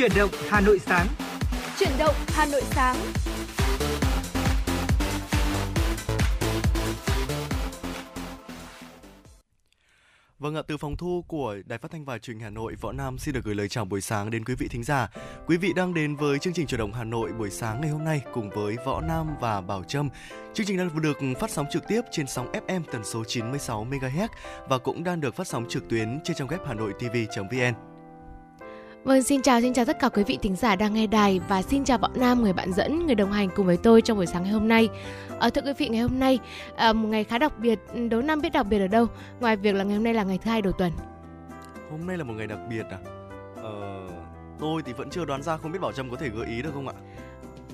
Chuyển động Hà Nội sáng. Chuyển động Hà Nội sáng. Vâng ạ, từ phòng thu của Đài Phát thanh và Truyền hình Hà Nội, Võ Nam xin được gửi lời chào buổi sáng đến quý vị thính giả. Quý vị đang đến với chương trình Chuyển động Hà Nội buổi sáng ngày hôm nay cùng với Võ Nam và Bảo Trâm. Chương trình đang được phát sóng trực tiếp trên sóng FM tần số 96 MHz và cũng đang được phát sóng trực tuyến trên trang web hanoitv.vn. Vâng, xin chào, xin chào tất cả quý vị thính giả đang nghe đài và xin chào Võ Nam, người bạn dẫn, người đồng hành cùng với tôi trong buổi sáng ngày hôm nay. À, thưa quý vị, ngày hôm nay à, một ngày khá đặc biệt, đố Nam biết đặc biệt ở đâu? Ngoài việc là ngày hôm nay là ngày thứ hai đầu tuần. Hôm nay là một ngày đặc biệt à? Ờ, tôi thì vẫn chưa đoán ra, không biết Bảo Trâm có thể gợi ý được không ạ?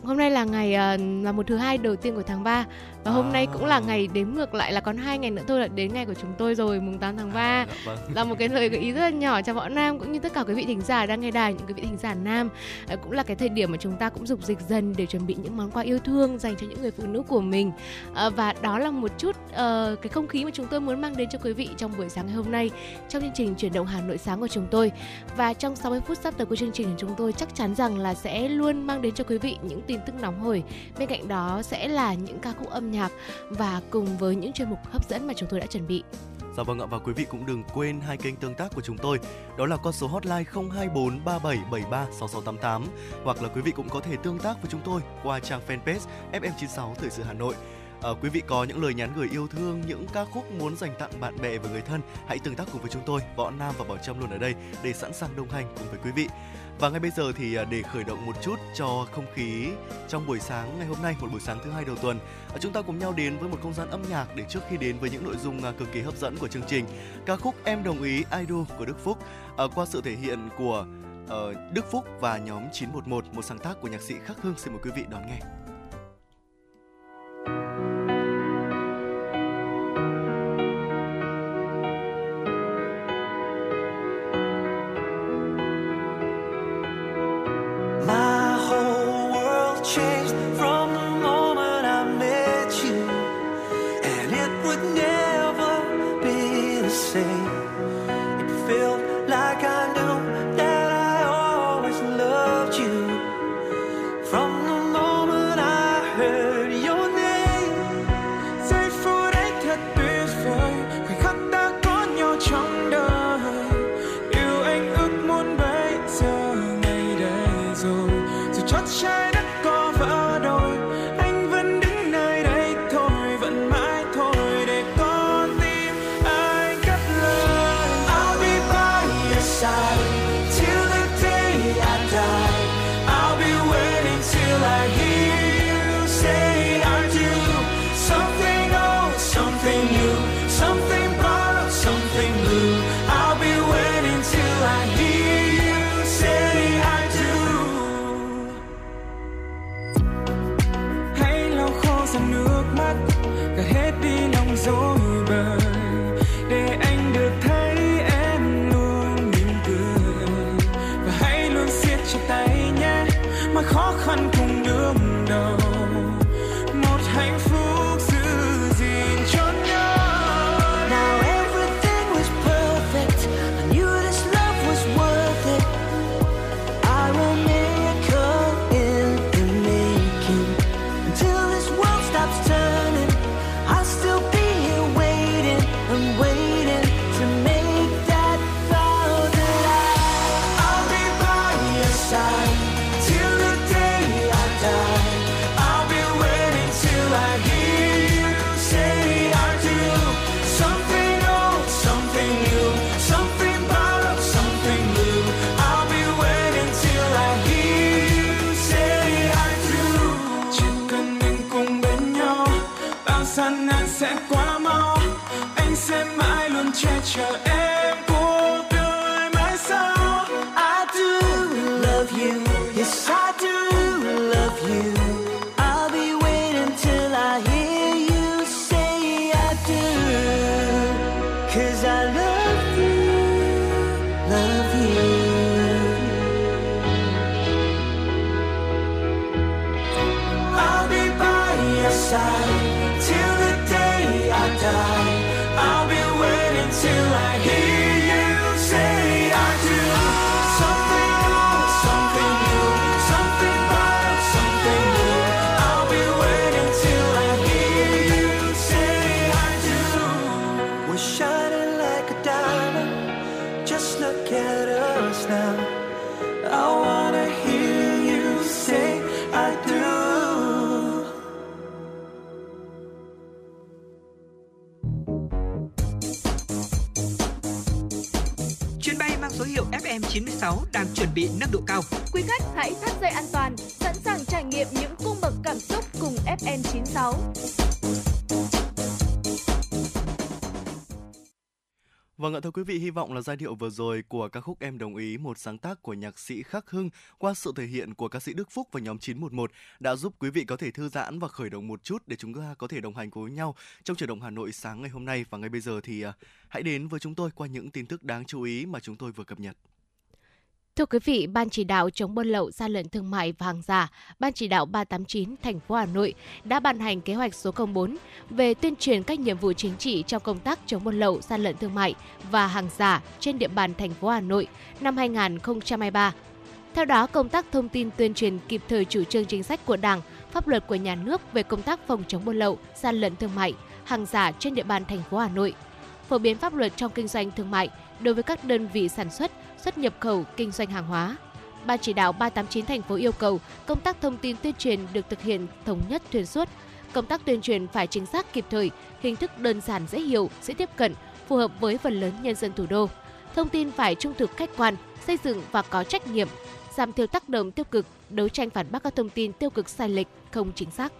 hôm nay là ngày uh, là một thứ hai đầu tiên của tháng 3 và hôm à. nay cũng là ngày đếm ngược lại là còn hai ngày nữa thôi là đến ngày của chúng tôi rồi mùng 8 tháng 3 à, dạ vâng. là một cái lời gợi ý rất là nhỏ cho võ nam cũng như tất cả quý vị thính giả đang nghe đài những quý vị thính giả nam uh, cũng là cái thời điểm mà chúng ta cũng dục dịch dần để chuẩn bị những món quà yêu thương dành cho những người phụ nữ của mình uh, và đó là một chút uh, cái không khí mà chúng tôi muốn mang đến cho quý vị trong buổi sáng ngày hôm nay trong chương trình chuyển động Hà Nội sáng của chúng tôi và trong 60 phút sắp tới của chương trình của chúng tôi chắc chắn rằng là sẽ luôn mang đến cho quý vị những tin tức nóng hổi. Bên cạnh đó sẽ là những ca khúc âm nhạc và cùng với những chuyên mục hấp dẫn mà chúng tôi đã chuẩn bị. Dạ vâng ạ và quý vị cũng đừng quên hai kênh tương tác của chúng tôi đó là con số hotline 024 3773 6688 hoặc là quý vị cũng có thể tương tác với chúng tôi qua trang fanpage FM96 Thời sự Hà Nội. À, quý vị có những lời nhắn gửi yêu thương, những ca khúc muốn dành tặng bạn bè và người thân, hãy tương tác cùng với chúng tôi. Võ Nam và Bảo Trâm luôn ở đây để sẵn sàng đồng hành cùng với quý vị. Và ngay bây giờ thì à, để khởi động một chút cho không khí trong buổi sáng ngày hôm nay, một buổi sáng thứ hai đầu tuần, à, chúng ta cùng nhau đến với một không gian âm nhạc để trước khi đến với những nội dung à, cực kỳ hấp dẫn của chương trình, ca khúc Em đồng ý Idol của Đức Phúc qua sự thể hiện của ờ, Đức Phúc và nhóm 911, một sáng tác của nhạc sĩ Khắc Hương. Xin mời quý vị đón nghe. Vâng ạ thưa quý vị, hy vọng là giai điệu vừa rồi của ca khúc Em đồng ý một sáng tác của nhạc sĩ Khắc Hưng qua sự thể hiện của ca sĩ Đức Phúc và nhóm 911 đã giúp quý vị có thể thư giãn và khởi động một chút để chúng ta có thể đồng hành với nhau trong chuyển động Hà Nội sáng ngày hôm nay và ngay bây giờ thì à, hãy đến với chúng tôi qua những tin tức đáng chú ý mà chúng tôi vừa cập nhật. Thưa quý vị, Ban chỉ đạo chống buôn lậu, gian lận thương mại và hàng giả, Ban chỉ đạo 389 thành phố Hà Nội đã ban hành kế hoạch số 04 về tuyên truyền các nhiệm vụ chính trị trong công tác chống buôn lậu, gian lận thương mại và hàng giả trên địa bàn thành phố Hà Nội năm 2023. Theo đó, công tác thông tin tuyên truyền kịp thời chủ trương chính sách của Đảng, pháp luật của nhà nước về công tác phòng chống buôn lậu, gian lận thương mại, hàng giả trên địa bàn thành phố Hà Nội, phổ biến pháp luật trong kinh doanh thương mại đối với các đơn vị sản xuất, xuất nhập khẩu, kinh doanh hàng hóa. Ban chỉ đạo 389 thành phố yêu cầu công tác thông tin tuyên truyền được thực hiện thống nhất xuyên suốt. Công tác tuyên truyền phải chính xác kịp thời, hình thức đơn giản dễ hiểu, dễ tiếp cận, phù hợp với phần lớn nhân dân thủ đô. Thông tin phải trung thực khách quan, xây dựng và có trách nhiệm, giảm thiểu tác động tiêu cực, đấu tranh phản bác các thông tin tiêu cực sai lệch, không chính xác.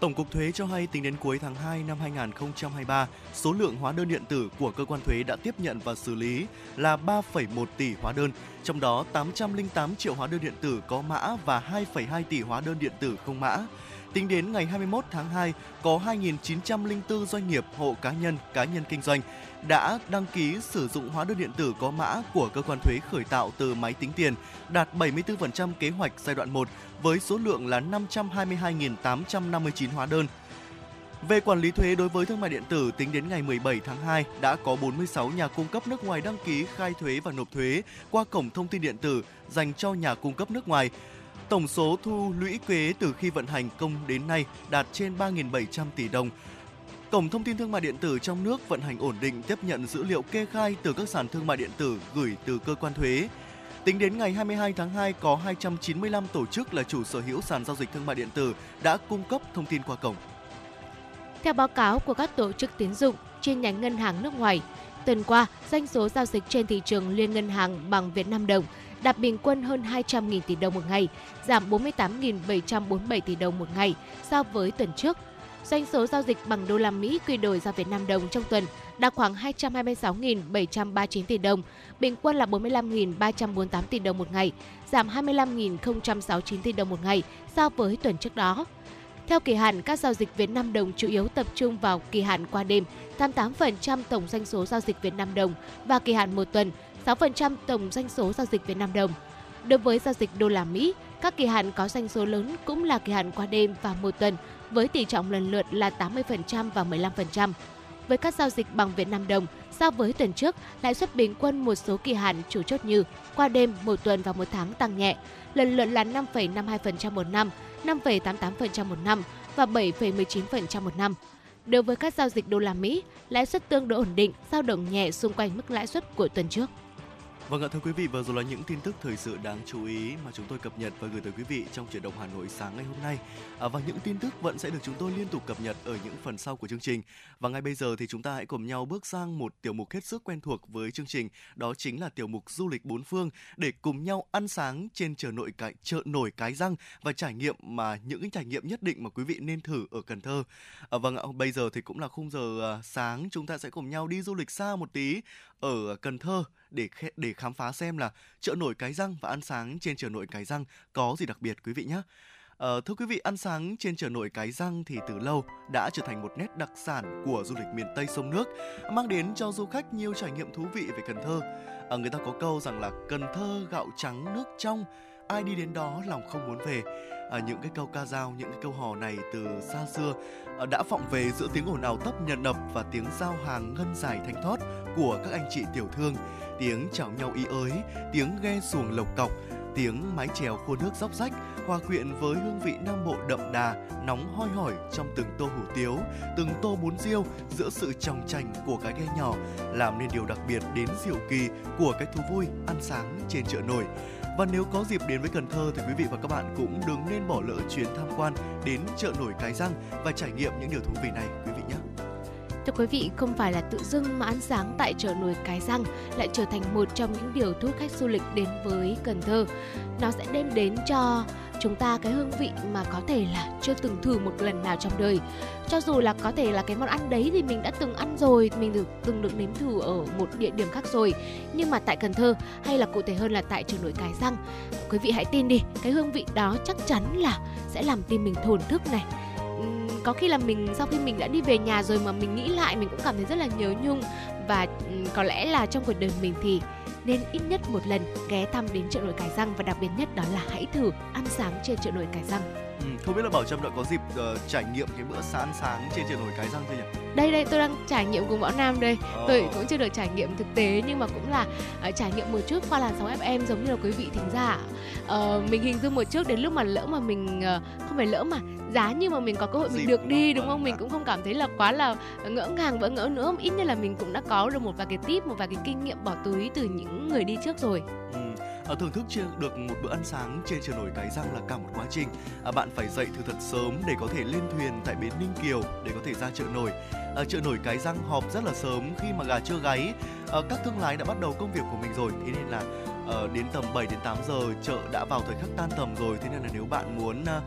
Tổng cục Thuế cho hay tính đến cuối tháng 2 năm 2023, số lượng hóa đơn điện tử của cơ quan thuế đã tiếp nhận và xử lý là 3,1 tỷ hóa đơn, trong đó 808 triệu hóa đơn điện tử có mã và 2,2 tỷ hóa đơn điện tử không mã. Tính đến ngày 21 tháng 2, có 2.904 doanh nghiệp, hộ cá nhân, cá nhân kinh doanh đã đăng ký sử dụng hóa đơn điện tử có mã của cơ quan thuế khởi tạo từ máy tính tiền, đạt 74% kế hoạch giai đoạn 1 với số lượng là 522.859 hóa đơn. Về quản lý thuế đối với thương mại điện tử, tính đến ngày 17 tháng 2 đã có 46 nhà cung cấp nước ngoài đăng ký khai thuế và nộp thuế qua cổng thông tin điện tử dành cho nhà cung cấp nước ngoài. Tổng số thu lũy kế từ khi vận hành công đến nay đạt trên 3.700 tỷ đồng. Cổng thông tin thương mại điện tử trong nước vận hành ổn định tiếp nhận dữ liệu kê khai từ các sàn thương mại điện tử gửi từ cơ quan thuế. Tính đến ngày 22 tháng 2 có 295 tổ chức là chủ sở hữu sàn giao dịch thương mại điện tử đã cung cấp thông tin qua cổng. Theo báo cáo của các tổ chức tín dụng trên nhánh ngân hàng nước ngoài, tuần qua, doanh số giao dịch trên thị trường liên ngân hàng bằng Việt Nam đồng đạt bình quân hơn 200.000 tỷ đồng một ngày, giảm 48.747 tỷ đồng một ngày so với tuần trước. Doanh số giao dịch bằng đô la Mỹ quy đổi ra Việt Nam đồng trong tuần đạt khoảng 226.739 tỷ đồng, bình quân là 45.348 tỷ đồng một ngày, giảm 25.069 tỷ đồng một ngày so với tuần trước đó. Theo kỳ hạn, các giao dịch Việt Nam đồng chủ yếu tập trung vào kỳ hạn qua đêm, 88% tổng doanh số giao dịch Việt Nam đồng và kỳ hạn một tuần, 6% tổng doanh số giao dịch Việt Nam đồng. Đối với giao dịch đô la Mỹ, các kỳ hạn có doanh số lớn cũng là kỳ hạn qua đêm và một tuần với tỷ trọng lần lượt là 80% và 15%. Với các giao dịch bằng Việt Nam đồng, so với tuần trước, lãi suất bình quân một số kỳ hạn chủ chốt như qua đêm, một tuần và một tháng tăng nhẹ, lần lượt là 5,52% một năm, 5,88% một năm và 7,19% một năm. Đối với các giao dịch đô la Mỹ, lãi suất tương đối ổn định, dao động nhẹ xung quanh mức lãi suất của tuần trước. Vâng ạ thưa quý vị, vừa rồi là những tin tức thời sự đáng chú ý mà chúng tôi cập nhật và gửi tới quý vị trong chuyển động Hà Nội sáng ngày hôm nay. À, và những tin tức vẫn sẽ được chúng tôi liên tục cập nhật ở những phần sau của chương trình. Và ngay bây giờ thì chúng ta hãy cùng nhau bước sang một tiểu mục hết sức quen thuộc với chương trình, đó chính là tiểu mục du lịch bốn phương để cùng nhau ăn sáng trên chợ nội cái chợ nổi cái răng và trải nghiệm mà những trải nghiệm nhất định mà quý vị nên thử ở Cần Thơ. À, vâng ạ, bây giờ thì cũng là khung giờ à, sáng chúng ta sẽ cùng nhau đi du lịch xa một tí ở Cần Thơ để để khám phá xem là chợ nổi cái răng và ăn sáng trên chợ nổi cái răng có gì đặc biệt quý vị nhé. À, ờ, thưa quý vị, ăn sáng trên chợ nổi Cái Răng thì từ lâu đã trở thành một nét đặc sản của du lịch miền Tây sông nước, mang đến cho du khách nhiều trải nghiệm thú vị về Cần Thơ. À, người ta có câu rằng là Cần Thơ gạo trắng nước trong, ai đi đến đó lòng không muốn về. À, những cái câu ca dao, những cái câu hò này từ xa xưa à, đã vọng về giữa tiếng ồn ào tấp nhận nập và tiếng giao hàng ngân dài thanh thoát của các anh chị tiểu thương, tiếng chào nhau ý ới, tiếng ghe xuồng lộc cọc, tiếng mái chèo khô nước róc rách hòa quyện với hương vị nam bộ đậm đà nóng hoi hỏi trong từng tô hủ tiếu từng tô bún riêu giữa sự trong chành của cái ghe nhỏ làm nên điều đặc biệt đến diệu kỳ của cái thú vui ăn sáng trên chợ nổi và nếu có dịp đến với Cần Thơ thì quý vị và các bạn cũng đừng nên bỏ lỡ chuyến tham quan đến chợ nổi Cái Răng và trải nghiệm những điều thú vị này quý vị nhé. Thưa quý vị, không phải là tự dưng mà ăn sáng tại chợ nổi Cái Răng lại trở thành một trong những điều thu hút khách du lịch đến với Cần Thơ. Nó sẽ đem đến cho chúng ta cái hương vị mà có thể là chưa từng thử một lần nào trong đời. Cho dù là có thể là cái món ăn đấy thì mình đã từng ăn rồi mình được từng được nếm thử ở một địa điểm khác rồi. Nhưng mà tại Cần Thơ hay là cụ thể hơn là tại chợ nổi Cái Răng quý vị hãy tin đi cái hương vị đó chắc chắn là sẽ làm tim mình thổn thức này có khi là mình, sau khi mình đã đi về nhà rồi mà mình nghĩ lại, mình cũng cảm thấy rất là nhớ nhung và ừ, có lẽ là trong cuộc đời mình thì nên ít nhất một lần ghé thăm đến chợ nổi cải Răng và đặc biệt nhất đó là hãy thử ăn sáng trên chợ nổi cải Răng. Ừ, không biết là Bảo Trâm đã có dịp uh, trải nghiệm cái bữa sáng sáng trên chợ nổi Cái Răng chưa nhỉ? Đây đây tôi đang trải nghiệm cùng Võ Nam đây. Oh. Tôi cũng chưa được trải nghiệm thực tế nhưng mà cũng là uh, trải nghiệm một chút qua làn sóng FM giống như là quý vị thính giả. Uh, mình hình dung một chút đến lúc mà lỡ mà mình uh, không phải lỡ mà giá như mà mình có cơ hội mình được đi đúng không mình cũng không cảm thấy là quá là ngỡ ngàng bỡ ngỡ nữa ít nhất là mình cũng đã có được một vài cái tip một vài cái kinh nghiệm bỏ túi từ những người đi trước rồi ừ. À, thưởng thức được một bữa ăn sáng trên chợ nổi cái răng là cả một quá trình. À, bạn phải dậy từ thật sớm để có thể lên thuyền tại bến ninh kiều để có thể ra chợ nổi. À, chợ nổi cái răng họp rất là sớm khi mà gà chưa gáy. À, các thương lái đã bắt đầu công việc của mình rồi thế nên là à, đến tầm 7 đến 8 giờ chợ đã vào thời khắc tan tầm rồi. Thế nên là nếu bạn muốn à,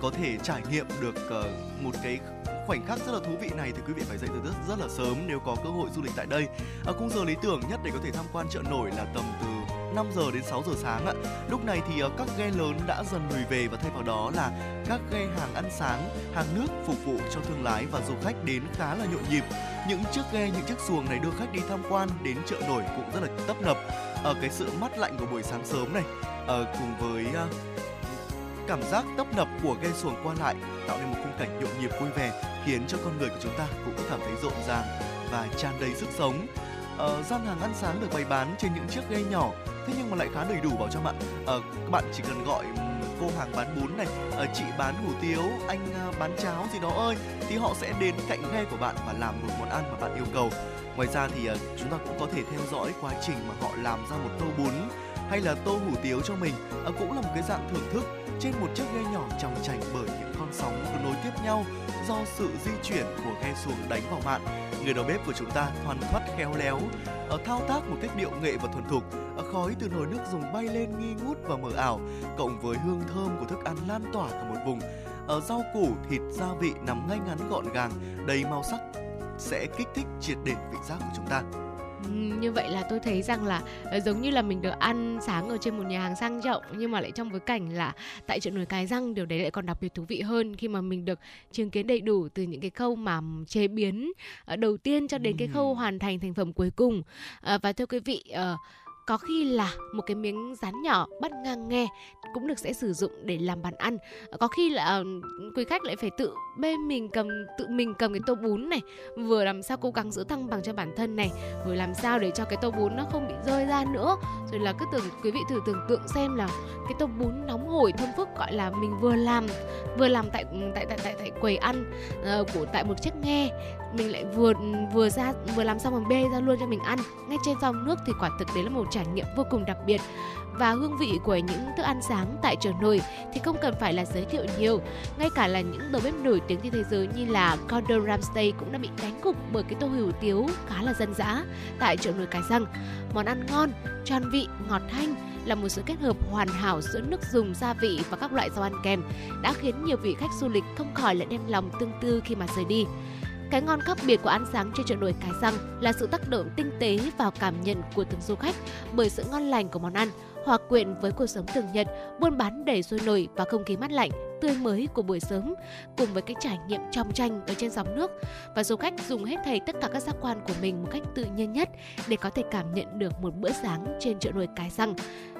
có thể trải nghiệm được à, một cái khoảnh khắc rất là thú vị này thì quý vị phải dậy từ rất rất là sớm nếu có cơ hội du lịch tại đây. À, khung giờ lý tưởng nhất để có thể tham quan chợ nổi là tầm từ 5 giờ đến 6 giờ sáng ạ. Lúc này thì ờ, các ghe lớn đã dần lùi về và thay vào đó là các ghe hàng ăn sáng, hàng nước phục vụ cho thương lái và du khách đến khá là nhộn nhịp. Những chiếc ghe, những chiếc xuồng này đưa khách đi tham quan đến chợ nổi cũng rất là tấp nập ở cái sự mát lạnh của buổi sáng sớm này ở cùng với cảm giác tấp nập của ghe xuồng qua lại tạo nên một khung cảnh nhộn nhịp vui vẻ khiến cho con người của chúng ta cũng cảm thấy rộn ràng và tràn đầy sức sống uh, gian hàng ăn sáng được bày bán trên những chiếc ghe nhỏ thế nhưng mà lại khá đầy đủ bảo cho bạn. Uh, các bạn chỉ cần gọi cô hàng bán bún này uh, chị bán hủ tiếu anh uh, bán cháo gì đó ơi thì họ sẽ đến cạnh ghe của bạn và làm một món ăn mà bạn yêu cầu. Ngoài ra thì uh, chúng ta cũng có thể theo dõi quá trình mà họ làm ra một tô bún hay là tô hủ tiếu cho mình. Uh, cũng là một cái dạng thưởng thức trên một chiếc ghe nhỏ trong chành bởi những con sóng cứ nối tiếp nhau do sự di chuyển của ghe xuồng đánh vào mạn. Người đầu bếp của chúng ta thoăn thoắt, khéo léo ở thao tác một cách điệu nghệ và thuần thục. Ờ, khói từ nồi nước dùng bay lên nghi ngút và mờ ảo, cộng với hương thơm của thức ăn lan tỏa cả một vùng. Ở rau củ, thịt, gia vị nằm ngay ngắn gọn gàng, đầy màu sắc sẽ kích thích triệt để vị giác của chúng ta như vậy là tôi thấy rằng là ờ, giống như là mình được ăn sáng ở trên một nhà hàng sang trọng nhưng mà lại trong bối cảnh là tại chợ nổi cái răng điều đấy lại còn đặc biệt thú vị hơn khi mà mình được chứng kiến đầy đủ từ những cái khâu mà chế biến ờ, đầu tiên cho đến cái khâu hoàn thành thành phẩm cuối cùng. Ờ, và thưa quý vị có khi là một cái miếng rán nhỏ bắt ngang nghe cũng được sẽ sử dụng để làm bàn ăn. Có khi là ờ, quý khách lại phải tự bê mình cầm tự mình cầm cái tô bún này vừa làm sao cố gắng giữ thăng bằng cho bản thân này vừa làm sao để cho cái tô bún nó không bị rơi ra nữa. Rồi là cứ tưởng quý vị thử tưởng tượng xem là cái tô bún nóng hổi thơm phức gọi là mình vừa làm vừa làm tại tại tại tại, tại quầy ăn uh, của tại một chiếc nghe mình lại vừa vừa ra, vừa làm xong mình bê ra luôn cho mình ăn. Ngay trên dòng nước thì quả thực đấy là một trải nghiệm vô cùng đặc biệt và hương vị của những thức ăn sáng tại chợ nổi thì không cần phải là giới thiệu nhiều. Ngay cả là những đầu bếp nổi tiếng trên thế giới như là Gordon Ramsay cũng đã bị đánh gục bởi cái tô hủ tiếu khá là dân dã tại chợ nổi cái răng. Món ăn ngon, tròn vị, ngọt thanh là một sự kết hợp hoàn hảo giữa nước dùng gia vị và các loại rau ăn kèm, đã khiến nhiều vị khách du lịch không khỏi lại đem lòng tương tư khi mà rời đi cái ngon khác biệt của ăn sáng trên chợ nổi Cái Răng là sự tác động tinh tế vào cảm nhận của từng du khách bởi sự ngon lành của món ăn, hòa quyện với cuộc sống thường nhật, buôn bán đầy sôi nổi và không khí mát lạnh, tươi mới của buổi sớm, cùng với cái trải nghiệm trong tranh ở trên dòng nước và du khách dùng hết thảy tất cả các giác quan của mình một cách tự nhiên nhất để có thể cảm nhận được một bữa sáng trên chợ nổi Cái Răng.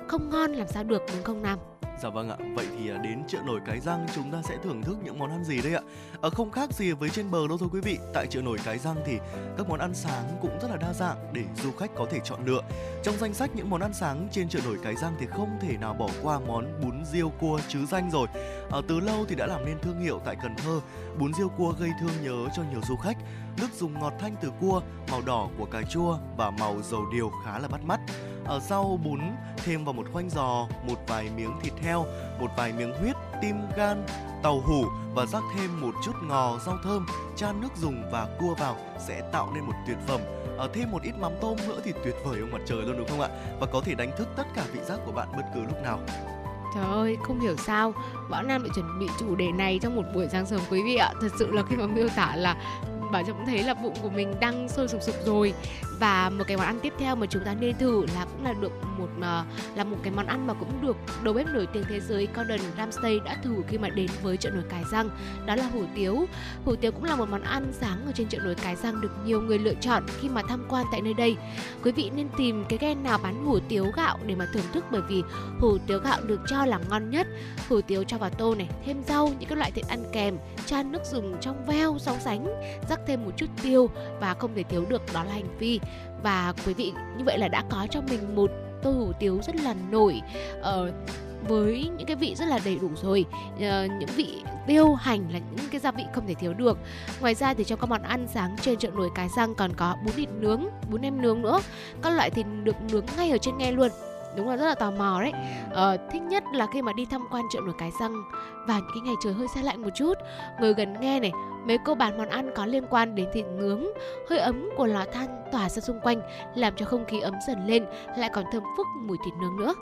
Không ngon làm sao được đúng không Nam? Dạ vâng ạ, vậy thì à, đến chợ nổi Cái Răng chúng ta sẽ thưởng thức những món ăn gì đây ạ? À, không khác gì với trên bờ đâu thôi quý vị. Tại chợ nổi Cái Răng thì các món ăn sáng cũng rất là đa dạng để du khách có thể chọn lựa. Trong danh sách những món ăn sáng trên chợ nổi Cái Răng thì không thể nào bỏ qua món bún riêu cua chứ danh rồi. À, từ lâu thì đã làm nên thương hiệu tại Cần Thơ. Bún riêu cua gây thương nhớ cho nhiều du khách. Nước dùng ngọt thanh từ cua, màu đỏ của cà chua và màu dầu điều khá là bắt mắt ở rau bún thêm vào một khoanh giò, một vài miếng thịt theo một vài miếng huyết, tim gan, tàu hủ và rắc thêm một chút ngò, rau thơm, chan nước dùng và cua vào sẽ tạo nên một tuyệt phẩm. À, thêm một ít mắm tôm nữa thì tuyệt vời ông mặt trời luôn đúng không ạ? Và có thể đánh thức tất cả vị giác của bạn bất cứ lúc nào. Trời ơi, không hiểu sao Bảo Nam lại chuẩn bị chủ đề này trong một buổi sáng sớm quý vị ạ Thật sự là khi mà miêu tả là Bảo Trâm cũng thấy là bụng của mình đang sôi sục sục rồi và một cái món ăn tiếp theo mà chúng ta nên thử là cũng là được một ờ, là một cái món ăn mà cũng được đầu bếp nổi tiếng thế giới Gordon Ramsay đã thử khi mà đến với chợ nổi Cái Răng, đó là hủ tiếu. Hủ tiếu cũng là một món ăn sáng ở trên chợ nổi Cái Răng được nhiều người lựa chọn khi mà tham quan tại nơi đây. Quý vị nên tìm cái ghe nào bán hủ tiếu gạo để mà thưởng thức bởi vì hủ tiếu gạo được cho là ngon nhất. Hủ tiếu cho vào tô này, thêm rau, những cái loại thịt ăn kèm chan nước dùng trong veo so sánh rắc thêm một chút tiêu và không thể thiếu được đó là hành phi và quý vị như vậy là đã có cho mình một tô hủ tiếu rất là nổi uh, với những cái vị rất là đầy đủ rồi. Uh, những vị tiêu hành là những cái gia vị không thể thiếu được. Ngoài ra thì trong các món ăn sáng trên chợ nổi cái răng còn có bún thịt nướng bún nem nướng nữa. Các loại thịt được nướng ngay ở trên nghe luôn. Đúng là rất là tò mò đấy. Ờ, thích nhất là khi mà đi tham quan chợ nổi cái răng. Và những cái ngày trời hơi xe lạnh một chút. Người gần nghe này mấy cô bán món ăn có liên quan đến thịt nướng hơi ấm của lò than tỏa ra xung quanh làm cho không khí ấm dần lên lại còn thơm phức mùi thịt nướng nữa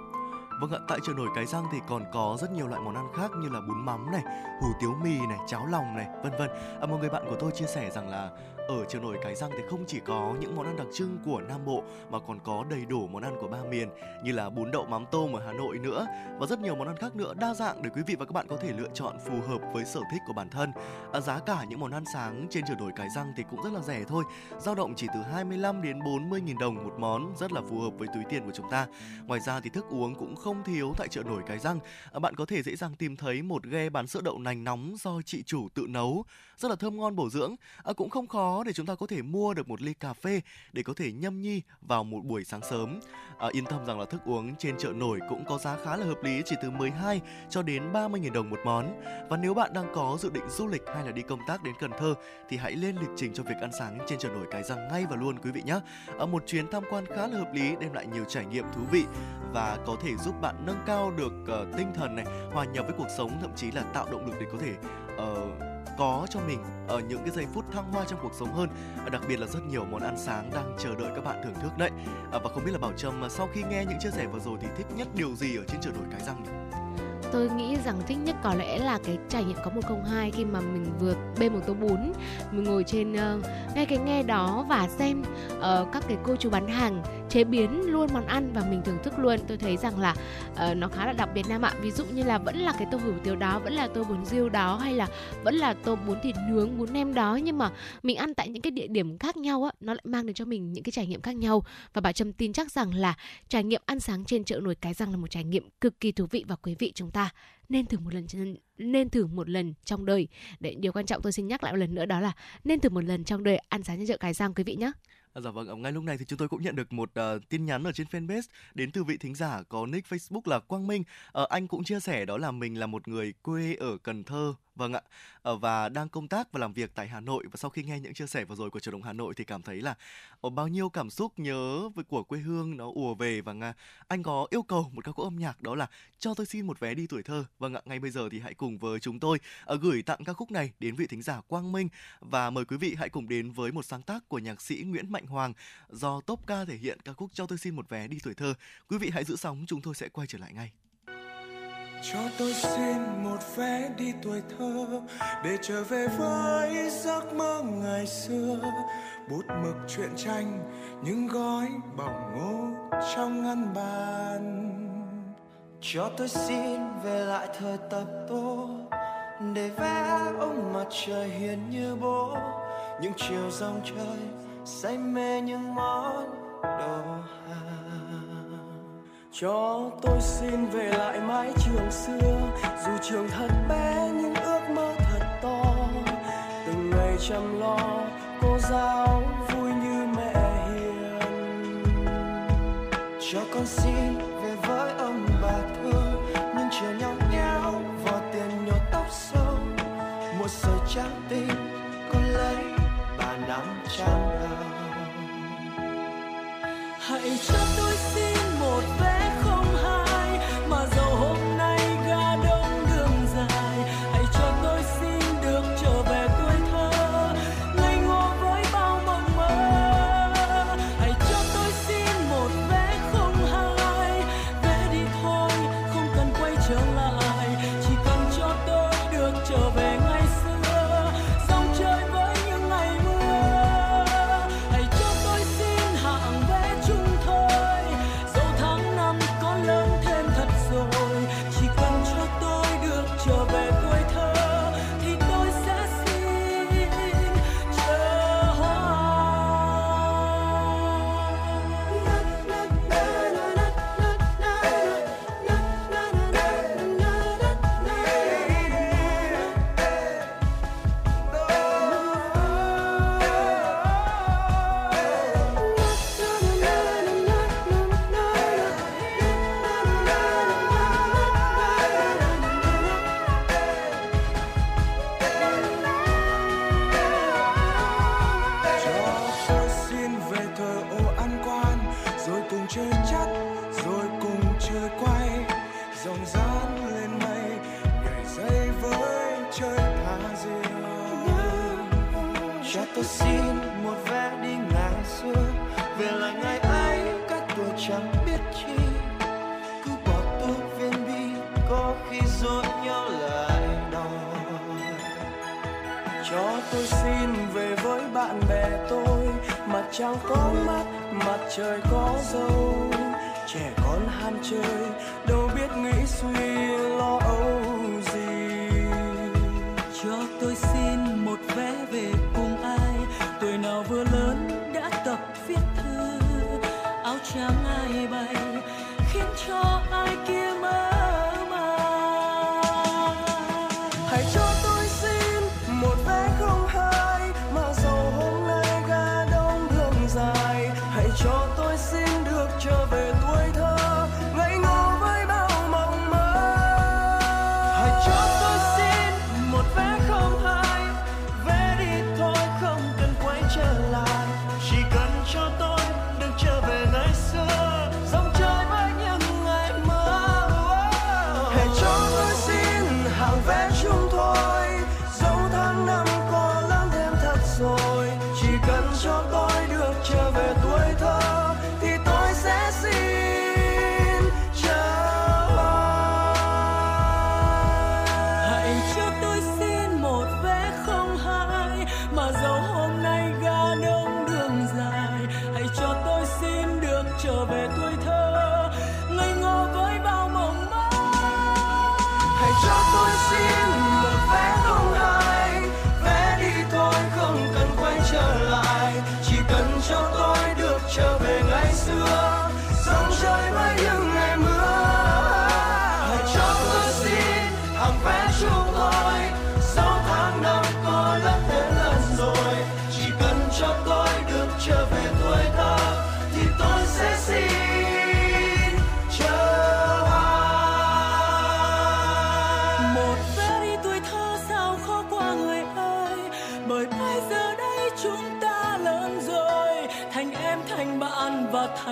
Vâng ạ, tại chợ nổi Cái Răng thì còn có rất nhiều loại món ăn khác như là bún mắm này, hủ tiếu mì này, cháo lòng này, vân vân. À, một người bạn của tôi chia sẻ rằng là ở chợ nổi Cái Răng thì không chỉ có những món ăn đặc trưng của Nam Bộ mà còn có đầy đủ món ăn của ba miền như là bún đậu mắm tôm ở Hà Nội nữa và rất nhiều món ăn khác nữa đa dạng để quý vị và các bạn có thể lựa chọn phù hợp với sở thích của bản thân. À, giá cả những món ăn sáng trên chợ nổi Cái Răng thì cũng rất là rẻ thôi, dao động chỉ từ 25 đến 40 nghìn đồng một món, rất là phù hợp với túi tiền của chúng ta. Ngoài ra thì thức uống cũng không thiếu tại chợ nổi Cái Răng. À, bạn có thể dễ dàng tìm thấy một ghe bán sữa đậu nành nóng do chị chủ tự nấu, rất là thơm ngon bổ dưỡng. À, cũng không khó để chúng ta có thể mua được một ly cà phê để có thể nhâm nhi vào một buổi sáng sớm. À, yên tâm rằng là thức uống trên chợ nổi cũng có giá khá là hợp lý chỉ từ 12 cho đến 30 000 đồng một món. Và nếu bạn đang có dự định du lịch hay là đi công tác đến Cần Thơ thì hãy lên lịch trình cho việc ăn sáng trên chợ nổi Cái Răng ngay và luôn quý vị nhé. À, một chuyến tham quan khá là hợp lý đem lại nhiều trải nghiệm thú vị và có thể giúp bạn nâng cao được uh, tinh thần này, hòa nhập với cuộc sống thậm chí là tạo động lực để có thể uh, có cho mình ở những cái giây phút thăng hoa trong cuộc sống hơn ờ, đặc biệt là rất nhiều món ăn sáng đang chờ đợi các bạn thưởng thức đấy và không biết là bảo trâm mà sau khi nghe những chia sẻ vừa rồi thì thích nhất điều gì ở trên chợ nổi cái răng nhỉ? Tôi nghĩ rằng thích nhất có lẽ là cái trải nghiệm có một không hai khi mà mình vừa bê một tô bún mình ngồi trên uh, nghe cái nghe đó và xem uh, các cái cô chú bán hàng chế biến luôn món ăn và mình thưởng thức luôn. Tôi thấy rằng là uh, nó khá là đặc biệt nam ạ. Ví dụ như là vẫn là cái tô hủ tiếu đó vẫn là tô bún riêu đó hay là vẫn là tô bún thịt nướng bún nem đó nhưng mà mình ăn tại những cái địa điểm khác nhau á nó lại mang đến cho mình những cái trải nghiệm khác nhau. Và bà trâm tin chắc rằng là trải nghiệm ăn sáng trên chợ nổi cái răng là một trải nghiệm cực kỳ thú vị và quý vị chúng ta nên thử một lần nên thử một lần trong đời. Để điều quan trọng tôi xin nhắc lại một lần nữa đó là nên thử một lần trong đời ăn sáng trên chợ cái răng quý vị nhé À, dạ vâng, ngay lúc này thì chúng tôi cũng nhận được một uh, tin nhắn ở trên fanpage đến từ vị thính giả có nick Facebook là Quang Minh. Uh, anh cũng chia sẻ đó là mình là một người quê ở Cần Thơ. Vâng ạ. Ờ, và đang công tác và làm việc tại Hà Nội và sau khi nghe những chia sẻ vừa rồi của Chủ động Hà Nội thì cảm thấy là ờ, bao nhiêu cảm xúc nhớ với của quê hương nó ùa về và nga anh có yêu cầu một ca khúc âm nhạc đó là cho tôi xin một vé đi tuổi thơ. Vâng ạ, ngay bây giờ thì hãy cùng với chúng tôi ờ, gửi tặng ca khúc này đến vị thính giả Quang Minh và mời quý vị hãy cùng đến với một sáng tác của nhạc sĩ Nguyễn Mạnh Hoàng do Top ca thể hiện ca khúc cho tôi xin một vé đi tuổi thơ. Quý vị hãy giữ sóng, chúng tôi sẽ quay trở lại ngay cho tôi xin một vé đi tuổi thơ, để trở về với giấc mơ ngày xưa. Bút mực truyện tranh, những gói bỏng ngô trong ngăn bàn. Cho tôi xin về lại thời tập tô, để vẽ ông mặt trời hiền như bố. Những chiều dòng trời say mê những món đồ cho tôi xin về lại mái trường xưa, dù trường thật bé nhưng ước mơ thật to. Từng ngày chăm lo, cô giáo vui như mẹ hiền. Cho con xin về với ông bà thương nhưng chiều nhau nhau vò tiền nhổ tóc sâu. Một sợi trắng tim con lấy bà nắm trăm nào hãy chấp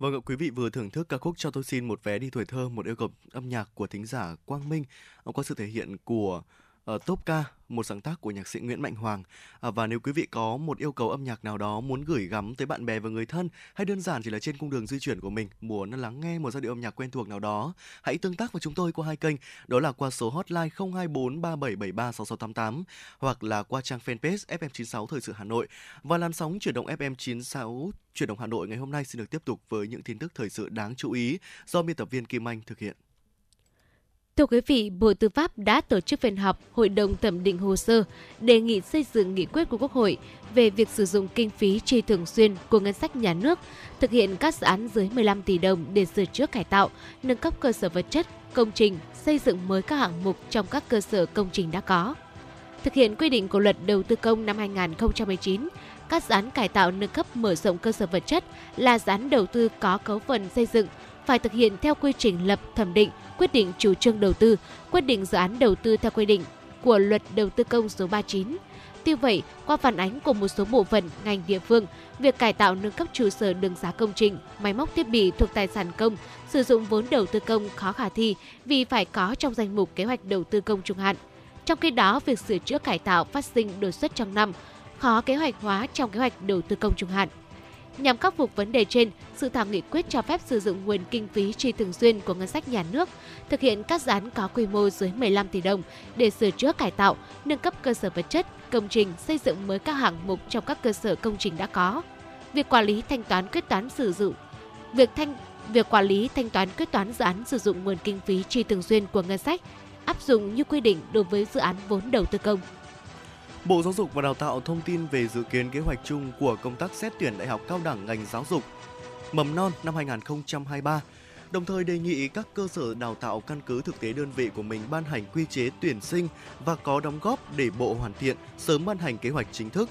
Vâng ạ, quý vị vừa thưởng thức ca khúc Cho tôi xin một vé đi tuổi thơ, một yêu cầu âm nhạc của thính giả Quang Minh ờ, qua sự thể hiện của uh, Top ca, một sáng tác của nhạc sĩ Nguyễn Mạnh Hoàng. À, và nếu quý vị có một yêu cầu âm nhạc nào đó muốn gửi gắm tới bạn bè và người thân hay đơn giản chỉ là trên cung đường di chuyển của mình muốn lắng nghe một giai điệu âm nhạc quen thuộc nào đó, hãy tương tác với chúng tôi qua hai kênh, đó là qua số hotline 024 3773 6688 hoặc là qua trang fanpage FM96 Thời sự Hà Nội. Và làn sóng chuyển động FM96 chuyển động Hà Nội ngày hôm nay xin được tiếp tục với những tin tức thời sự đáng chú ý do biên tập viên Kim Anh thực hiện. Thưa quý vị, Bộ Tư pháp đã tổ chức phiên họp Hội đồng thẩm định hồ sơ đề nghị xây dựng nghị quyết của Quốc hội về việc sử dụng kinh phí chi thường xuyên của ngân sách nhà nước thực hiện các dự án dưới 15 tỷ đồng để sửa chữa cải tạo, nâng cấp cơ sở vật chất, công trình, xây dựng mới các hạng mục trong các cơ sở công trình đã có. Thực hiện quy định của Luật Đầu tư công năm 2019, các dự án cải tạo nâng cấp mở rộng cơ sở vật chất là dự án đầu tư có cấu phần xây dựng phải thực hiện theo quy trình lập thẩm định, quyết định chủ trương đầu tư, quyết định dự án đầu tư theo quy định của Luật Đầu tư công số 39. Tuy vậy, qua phản ánh của một số bộ phận ngành địa phương, việc cải tạo nâng cấp trụ sở đường giá công trình, máy móc thiết bị thuộc tài sản công, sử dụng vốn đầu tư công khó khả thi vì phải có trong danh mục kế hoạch đầu tư công trung hạn. Trong khi đó, việc sửa chữa cải tạo phát sinh đột xuất trong năm, khó kế hoạch hóa trong kế hoạch đầu tư công trung hạn. Nhằm khắc phục vấn đề trên, dự thảo nghị quyết cho phép sử dụng nguồn kinh phí chi thường xuyên của ngân sách nhà nước, thực hiện các dự án có quy mô dưới 15 tỷ đồng để sửa chữa cải tạo, nâng cấp cơ sở vật chất, công trình, xây dựng mới các hạng mục trong các cơ sở công trình đã có. Việc quản lý thanh toán quyết toán sử dụng Việc thanh việc quản lý thanh toán quyết toán dự án sử dụng nguồn kinh phí chi thường xuyên của ngân sách áp dụng như quy định đối với dự án vốn đầu tư công. Bộ Giáo dục và Đào tạo thông tin về dự kiến kế hoạch chung của công tác xét tuyển đại học cao đẳng ngành giáo dục mầm non năm 2023 đồng thời đề nghị các cơ sở đào tạo căn cứ thực tế đơn vị của mình ban hành quy chế tuyển sinh và có đóng góp để Bộ hoàn thiện sớm ban hành kế hoạch chính thức.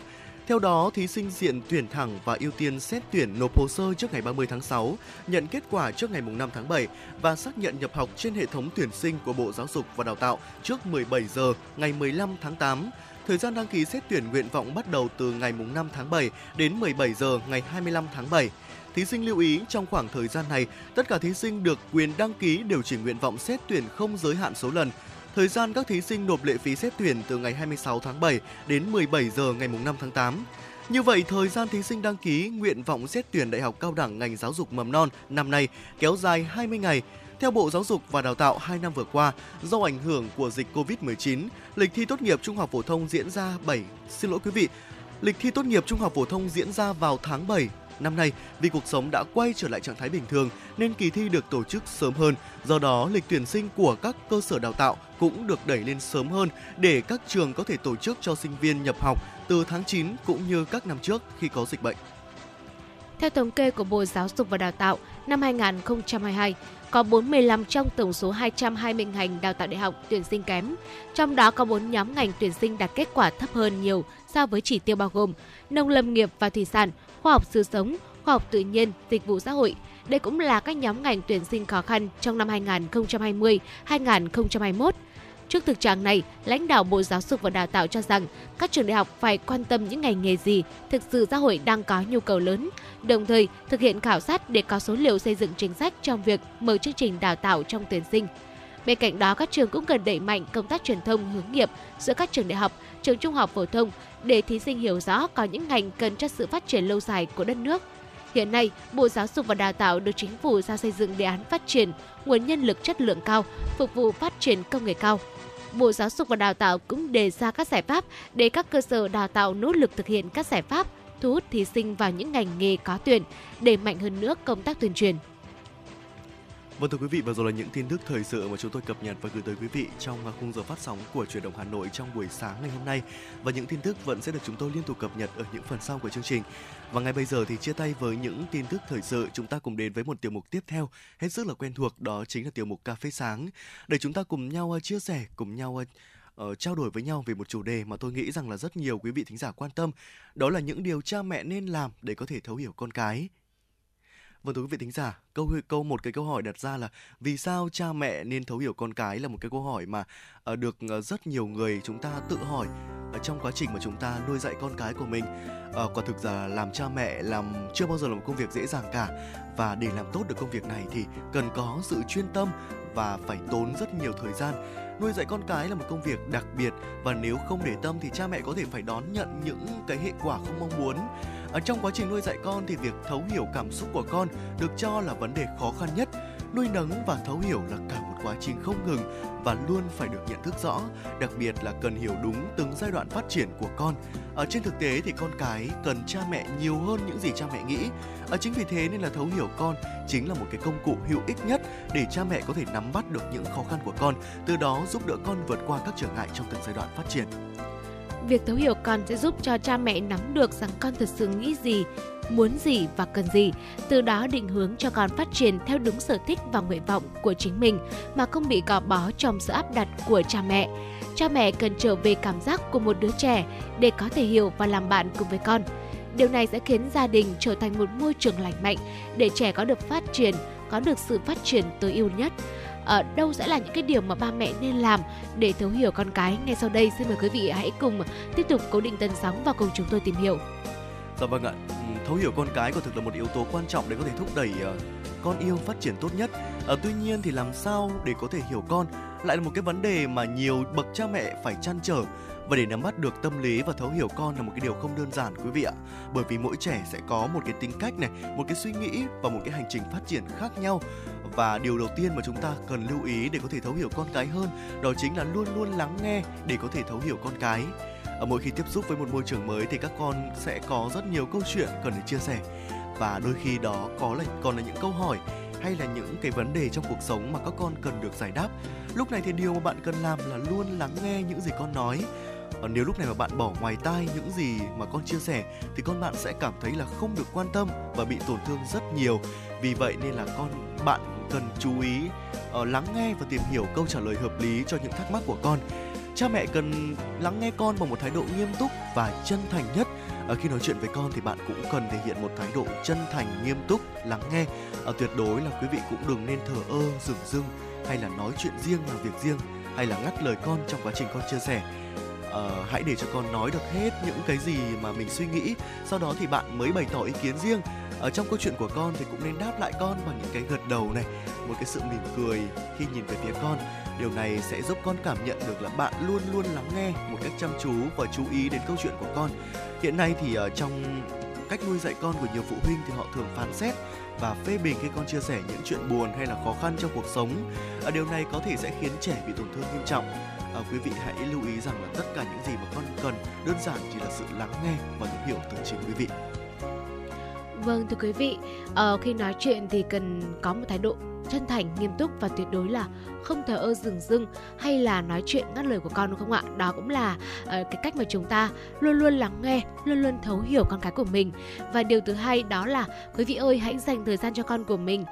Theo đó, thí sinh diện tuyển thẳng và ưu tiên xét tuyển nộp hồ sơ trước ngày 30 tháng 6, nhận kết quả trước ngày 5 tháng 7 và xác nhận nhập học trên hệ thống tuyển sinh của Bộ Giáo dục và Đào tạo trước 17 giờ ngày 15 tháng 8. Thời gian đăng ký xét tuyển nguyện vọng bắt đầu từ ngày 5 tháng 7 đến 17 giờ ngày 25 tháng 7. Thí sinh lưu ý trong khoảng thời gian này, tất cả thí sinh được quyền đăng ký điều chỉnh nguyện vọng xét tuyển không giới hạn số lần. Thời gian các thí sinh nộp lệ phí xét tuyển từ ngày 26 tháng 7 đến 17 giờ ngày 5 tháng 8. Như vậy, thời gian thí sinh đăng ký nguyện vọng xét tuyển đại học cao đẳng ngành giáo dục mầm non năm nay kéo dài 20 ngày. Theo Bộ Giáo dục và Đào tạo, hai năm vừa qua, do ảnh hưởng của dịch Covid-19, lịch thi tốt nghiệp trung học phổ thông diễn ra 7, xin lỗi quý vị, lịch thi tốt nghiệp trung học phổ thông diễn ra vào tháng 7 Năm nay, vì cuộc sống đã quay trở lại trạng thái bình thường nên kỳ thi được tổ chức sớm hơn, do đó lịch tuyển sinh của các cơ sở đào tạo cũng được đẩy lên sớm hơn để các trường có thể tổ chức cho sinh viên nhập học từ tháng 9 cũng như các năm trước khi có dịch bệnh. Theo thống kê của Bộ Giáo dục và Đào tạo, năm 2022, có 45 trong tổng số 220 ngành đào tạo đại học tuyển sinh kém. Trong đó có 4 nhóm ngành tuyển sinh đạt kết quả thấp hơn nhiều so với chỉ tiêu bao gồm nông lâm nghiệp và thủy sản, khoa học sự sống, khoa học tự nhiên, dịch vụ xã hội. Đây cũng là các nhóm ngành tuyển sinh khó khăn trong năm 2020-2021. Trước thực trạng này, lãnh đạo Bộ Giáo dục và Đào tạo cho rằng các trường đại học phải quan tâm những ngành nghề gì thực sự xã hội đang có nhu cầu lớn, đồng thời thực hiện khảo sát để có số liệu xây dựng chính sách trong việc mở chương trình đào tạo trong tuyển sinh. Bên cạnh đó, các trường cũng cần đẩy mạnh công tác truyền thông hướng nghiệp giữa các trường đại học, trường trung học phổ thông để thí sinh hiểu rõ có những ngành cần cho sự phát triển lâu dài của đất nước. Hiện nay, Bộ Giáo dục và Đào tạo được chính phủ ra xây dựng đề án phát triển nguồn nhân lực chất lượng cao, phục vụ phát triển công nghệ cao. Bộ Giáo dục và Đào tạo cũng đề ra các giải pháp để các cơ sở đào tạo nỗ lực thực hiện các giải pháp thu hút thí sinh vào những ngành nghề có tuyển, đẩy mạnh hơn nữa công tác tuyên truyền. Vâng thưa quý vị, vừa rồi là những tin tức thời sự mà chúng tôi cập nhật và gửi tới quý vị trong à, khung giờ phát sóng của truyền động Hà Nội trong buổi sáng ngày hôm nay. Và những tin tức vẫn sẽ được chúng tôi liên tục cập nhật ở những phần sau của chương trình. Và ngay bây giờ thì chia tay với những tin tức thời sự, chúng ta cùng đến với một tiểu mục tiếp theo hết sức là quen thuộc, đó chính là tiểu mục cà phê sáng để chúng ta cùng nhau à, chia sẻ, cùng nhau uh, trao đổi với nhau về một chủ đề mà tôi nghĩ rằng là rất nhiều quý vị thính giả quan tâm, đó là những điều cha mẹ nên làm để có thể thấu hiểu con cái Vâng thưa quý vị thính giả, câu câu một cái câu hỏi đặt ra là vì sao cha mẹ nên thấu hiểu con cái là một cái câu hỏi mà uh, được uh, rất nhiều người chúng ta tự hỏi ở trong quá trình mà chúng ta nuôi dạy con cái của mình. Uh, quả thực là làm cha mẹ làm chưa bao giờ là một công việc dễ dàng cả. Và để làm tốt được công việc này thì cần có sự chuyên tâm và phải tốn rất nhiều thời gian. Nuôi dạy con cái là một công việc đặc biệt và nếu không để tâm thì cha mẹ có thể phải đón nhận những cái hệ quả không mong muốn ở trong quá trình nuôi dạy con thì việc thấu hiểu cảm xúc của con được cho là vấn đề khó khăn nhất. Nuôi nấng và thấu hiểu là cả một quá trình không ngừng và luôn phải được nhận thức rõ, đặc biệt là cần hiểu đúng từng giai đoạn phát triển của con. Ở trên thực tế thì con cái cần cha mẹ nhiều hơn những gì cha mẹ nghĩ. Ở chính vì thế nên là thấu hiểu con chính là một cái công cụ hữu ích nhất để cha mẹ có thể nắm bắt được những khó khăn của con, từ đó giúp đỡ con vượt qua các trở ngại trong từng giai đoạn phát triển. Việc thấu hiểu con sẽ giúp cho cha mẹ nắm được rằng con thật sự nghĩ gì, muốn gì và cần gì, từ đó định hướng cho con phát triển theo đúng sở thích và nguyện vọng của chính mình mà không bị gò bó trong sự áp đặt của cha mẹ. Cha mẹ cần trở về cảm giác của một đứa trẻ để có thể hiểu và làm bạn cùng với con. Điều này sẽ khiến gia đình trở thành một môi trường lành mạnh để trẻ có được phát triển, có được sự phát triển tối ưu nhất ở đâu sẽ là những cái điều mà ba mẹ nên làm để thấu hiểu con cái. Ngay sau đây xin mời quý vị hãy cùng tiếp tục cố định tần sóng và cùng chúng tôi tìm hiểu. Dạ vâng ạ, ừ, thấu hiểu con cái quả thực là một yếu tố quan trọng để có thể thúc đẩy uh, con yêu phát triển tốt nhất. à, tuy nhiên thì làm sao để có thể hiểu con lại là một cái vấn đề mà nhiều bậc cha mẹ phải chăn trở. Và để nắm bắt được tâm lý và thấu hiểu con là một cái điều không đơn giản quý vị ạ. Bởi vì mỗi trẻ sẽ có một cái tính cách này một cái suy nghĩ và một cái hành trình phát triển khác nhau và điều đầu tiên mà chúng ta cần lưu ý để có thể thấu hiểu con cái hơn, đó chính là luôn luôn lắng nghe để có thể thấu hiểu con cái. Ở mỗi khi tiếp xúc với một môi trường mới thì các con sẽ có rất nhiều câu chuyện cần để chia sẻ. Và đôi khi đó có là, còn là những câu hỏi hay là những cái vấn đề trong cuộc sống mà các con cần được giải đáp. Lúc này thì điều mà bạn cần làm là luôn lắng nghe những gì con nói. Nếu lúc này mà bạn bỏ ngoài tai những gì mà con chia sẻ thì con bạn sẽ cảm thấy là không được quan tâm và bị tổn thương rất nhiều. Vì vậy nên là con bạn cần chú ý uh, lắng nghe và tìm hiểu câu trả lời hợp lý cho những thắc mắc của con. Cha mẹ cần lắng nghe con bằng một thái độ nghiêm túc và chân thành nhất. Ở khi nói chuyện với con thì bạn cũng cần thể hiện một thái độ chân thành, nghiêm túc, lắng nghe. Ở tuyệt đối là quý vị cũng đừng nên thờ ơ, dửng dưng hay là nói chuyện riêng làm việc riêng hay là ngắt lời con trong quá trình con chia sẻ uh, hãy để cho con nói được hết những cái gì mà mình suy nghĩ sau đó thì bạn mới bày tỏ ý kiến riêng ở trong câu chuyện của con thì cũng nên đáp lại con bằng những cái gật đầu này một cái sự mỉm cười khi nhìn về phía con điều này sẽ giúp con cảm nhận được là bạn luôn luôn lắng nghe một cách chăm chú và chú ý đến câu chuyện của con hiện nay thì ở trong cách nuôi dạy con của nhiều phụ huynh thì họ thường phán xét và phê bình khi con chia sẻ những chuyện buồn hay là khó khăn trong cuộc sống. ở điều này có thể sẽ khiến trẻ bị tổn thương nghiêm trọng. À, quý vị hãy lưu ý rằng là tất cả những gì mà con cần đơn giản chỉ là sự lắng nghe và thấu hiểu từ chính quý vị. Vâng thưa quý vị, uh, khi nói chuyện thì cần có một thái độ chân thành, nghiêm túc và tuyệt đối là không thờ ơ dừng dưng hay là nói chuyện ngắt lời của con đúng không ạ? Đó cũng là uh, cái cách mà chúng ta luôn luôn lắng nghe, luôn luôn thấu hiểu con cái của mình. Và điều thứ hai đó là quý vị ơi hãy dành thời gian cho con của mình.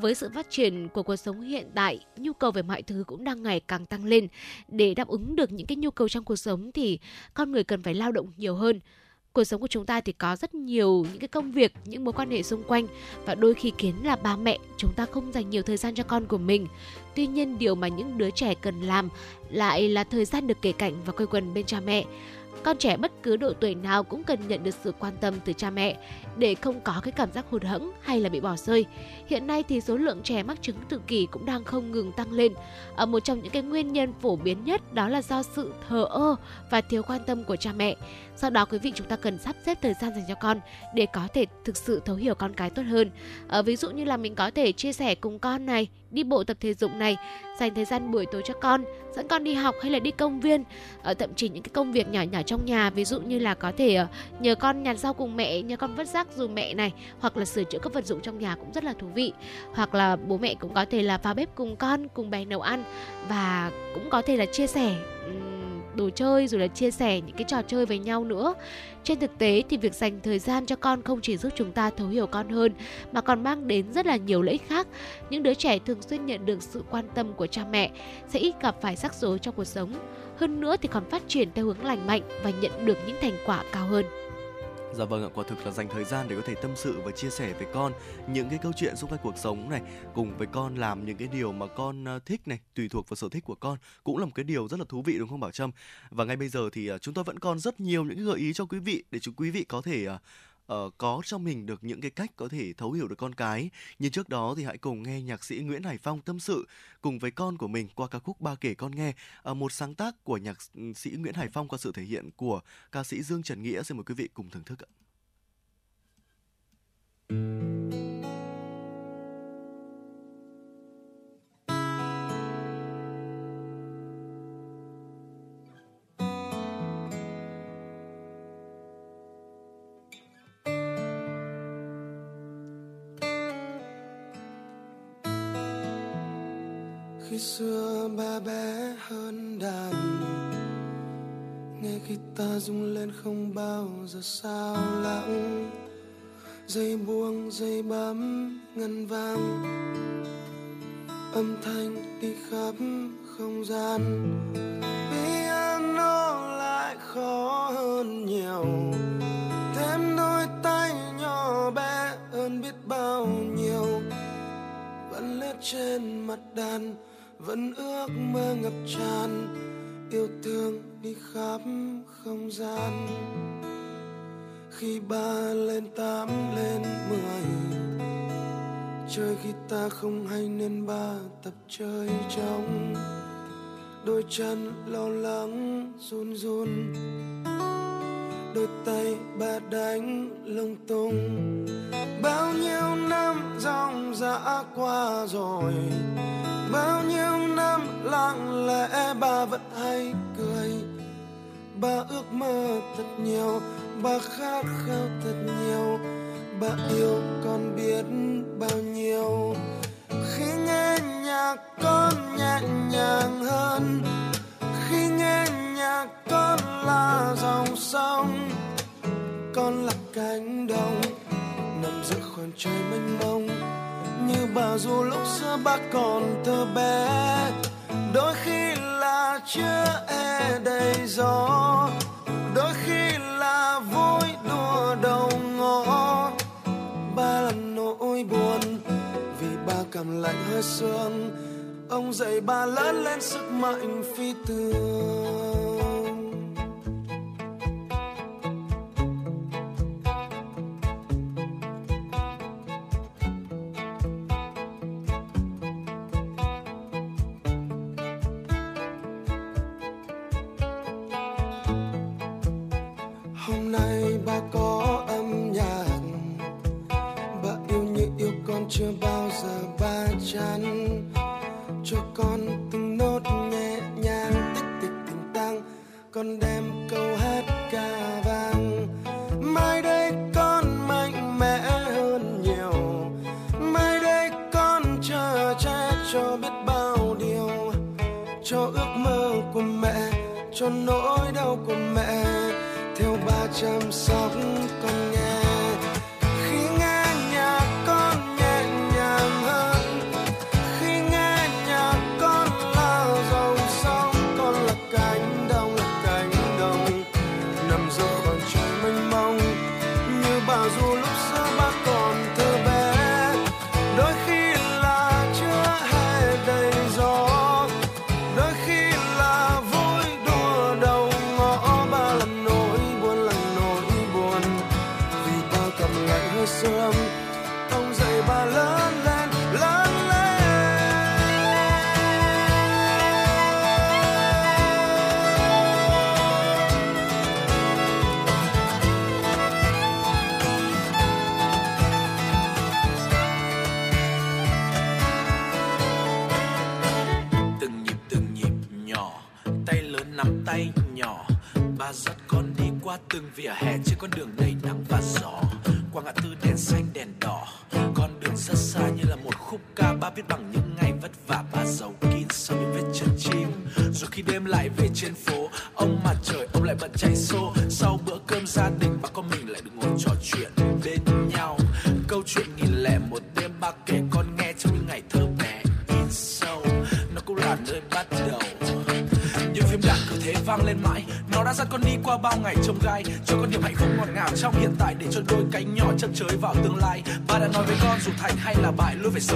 Với sự phát triển của cuộc sống hiện tại, nhu cầu về mọi thứ cũng đang ngày càng tăng lên. Để đáp ứng được những cái nhu cầu trong cuộc sống thì con người cần phải lao động nhiều hơn cuộc sống của chúng ta thì có rất nhiều những cái công việc, những mối quan hệ xung quanh và đôi khi khiến là ba mẹ chúng ta không dành nhiều thời gian cho con của mình tuy nhiên, điều mà những đứa trẻ cần làm lại là thời gian được kể cảnh và quây quần bên cha mẹ con trẻ bất cứ độ tuổi nào cũng cần nhận được sự quan tâm từ cha mẹ để không có cái cảm giác hụt hẫng hay là bị bỏ rơi. Hiện nay thì số lượng trẻ mắc chứng tự kỷ cũng đang không ngừng tăng lên. Ở một trong những cái nguyên nhân phổ biến nhất đó là do sự thờ ơ và thiếu quan tâm của cha mẹ. Do đó quý vị chúng ta cần sắp xếp thời gian dành cho con để có thể thực sự thấu hiểu con cái tốt hơn. À, ví dụ như là mình có thể chia sẻ cùng con này, đi bộ tập thể dục này, dành thời gian buổi tối cho con, dẫn con đi học hay là đi công viên, à, thậm chí những cái công việc nhỏ nhỏ trong nhà, ví dụ như là có thể uh, nhờ con nhặt rau cùng mẹ, nhờ con vớt rác dùm mẹ này, hoặc là sửa chữa các vật dụng trong nhà cũng rất là thú vị. Hoặc là bố mẹ cũng có thể là vào bếp cùng con, cùng bé nấu ăn và cũng có thể là chia sẻ đồ chơi rồi là chia sẻ những cái trò chơi với nhau nữa. Trên thực tế thì việc dành thời gian cho con không chỉ giúp chúng ta thấu hiểu con hơn, mà còn mang đến rất là nhiều lợi ích khác. Những đứa trẻ thường xuyên nhận được sự quan tâm của cha mẹ, sẽ ít gặp phải rắc rối trong cuộc sống. Hơn nữa thì còn phát triển theo hướng lành mạnh và nhận được những thành quả cao hơn. Dạ vâng ạ, quả thực là dành thời gian để có thể tâm sự và chia sẻ với con những cái câu chuyện xung quanh cuộc sống này, cùng với con làm những cái điều mà con à, thích này, tùy thuộc vào sở thích của con cũng là một cái điều rất là thú vị đúng không Bảo Trâm? Và ngay bây giờ thì à, chúng tôi vẫn còn rất nhiều những gợi ý cho quý vị để chúng quý vị có thể à, uh, có trong mình được những cái cách có thể thấu hiểu được con cái. Nhưng trước đó thì hãy cùng nghe nhạc sĩ Nguyễn Hải Phong tâm sự cùng với con của mình qua ca khúc Ba kể con nghe, uh, một sáng tác của nhạc ừ, sĩ Nguyễn Hải Phong qua sự thể hiện của ca sĩ Dương Trần Nghĩa. Xin mời quý vị cùng thưởng thức ạ. Xưa ba bé hơn đàn. Nghe khi ta rung lên không bao giờ sao lãng. Dây buông dây bấm ngân vang. Âm thanh đi khắp không gian. Piano lại khó hơn nhiều. Thêm đôi tay nhỏ bé hơn biết bao nhiêu. Vẫn lướt trên mặt đàn vẫn ước mơ ngập tràn, yêu thương đi khắp không gian. Khi ba lên tám lên mười, chơi guitar không hay nên ba tập chơi trong đôi chân lo lắng, run run. Đôi tay ba đánh lung tung. Bao nhiêu năm dòng dã qua rồi bao nhiêu năm lặng lẽ bà vẫn hay cười. Bà ước mơ thật nhiều, bà khát khao thật nhiều. Bà yêu con biết bao nhiêu. Khi nghe nhạc con nhẹ nhàng hơn. Khi nghe nhạc con là dòng sông. Con là cánh đồng nằm giữa khoảng trời mênh mông như bà dù lúc xưa bác còn thơ bé. Đôi khi là chưa e đầy gió, đôi khi là vui đùa đầu ngõ. Ba là nỗi buồn vì ba cảm lạnh hơi sương, ông dạy ba lớn lên sức mạnh phi thường. từng vỉa hè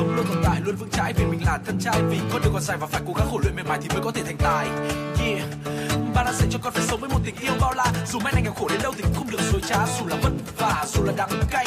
luôn tồn tại, luôn vững trái vì mình là thân trai. Vì con đường còn dài và phải cố gắng khổ luyện mệt mỏi thì mới có thể thành tài. Yeah ba đã dạy cho con phải sống với một tình yêu bao la. Dù mai này nghèo khổ đến đâu thì cũng không được dối trá. Dù là vất vả dù là đắng cay.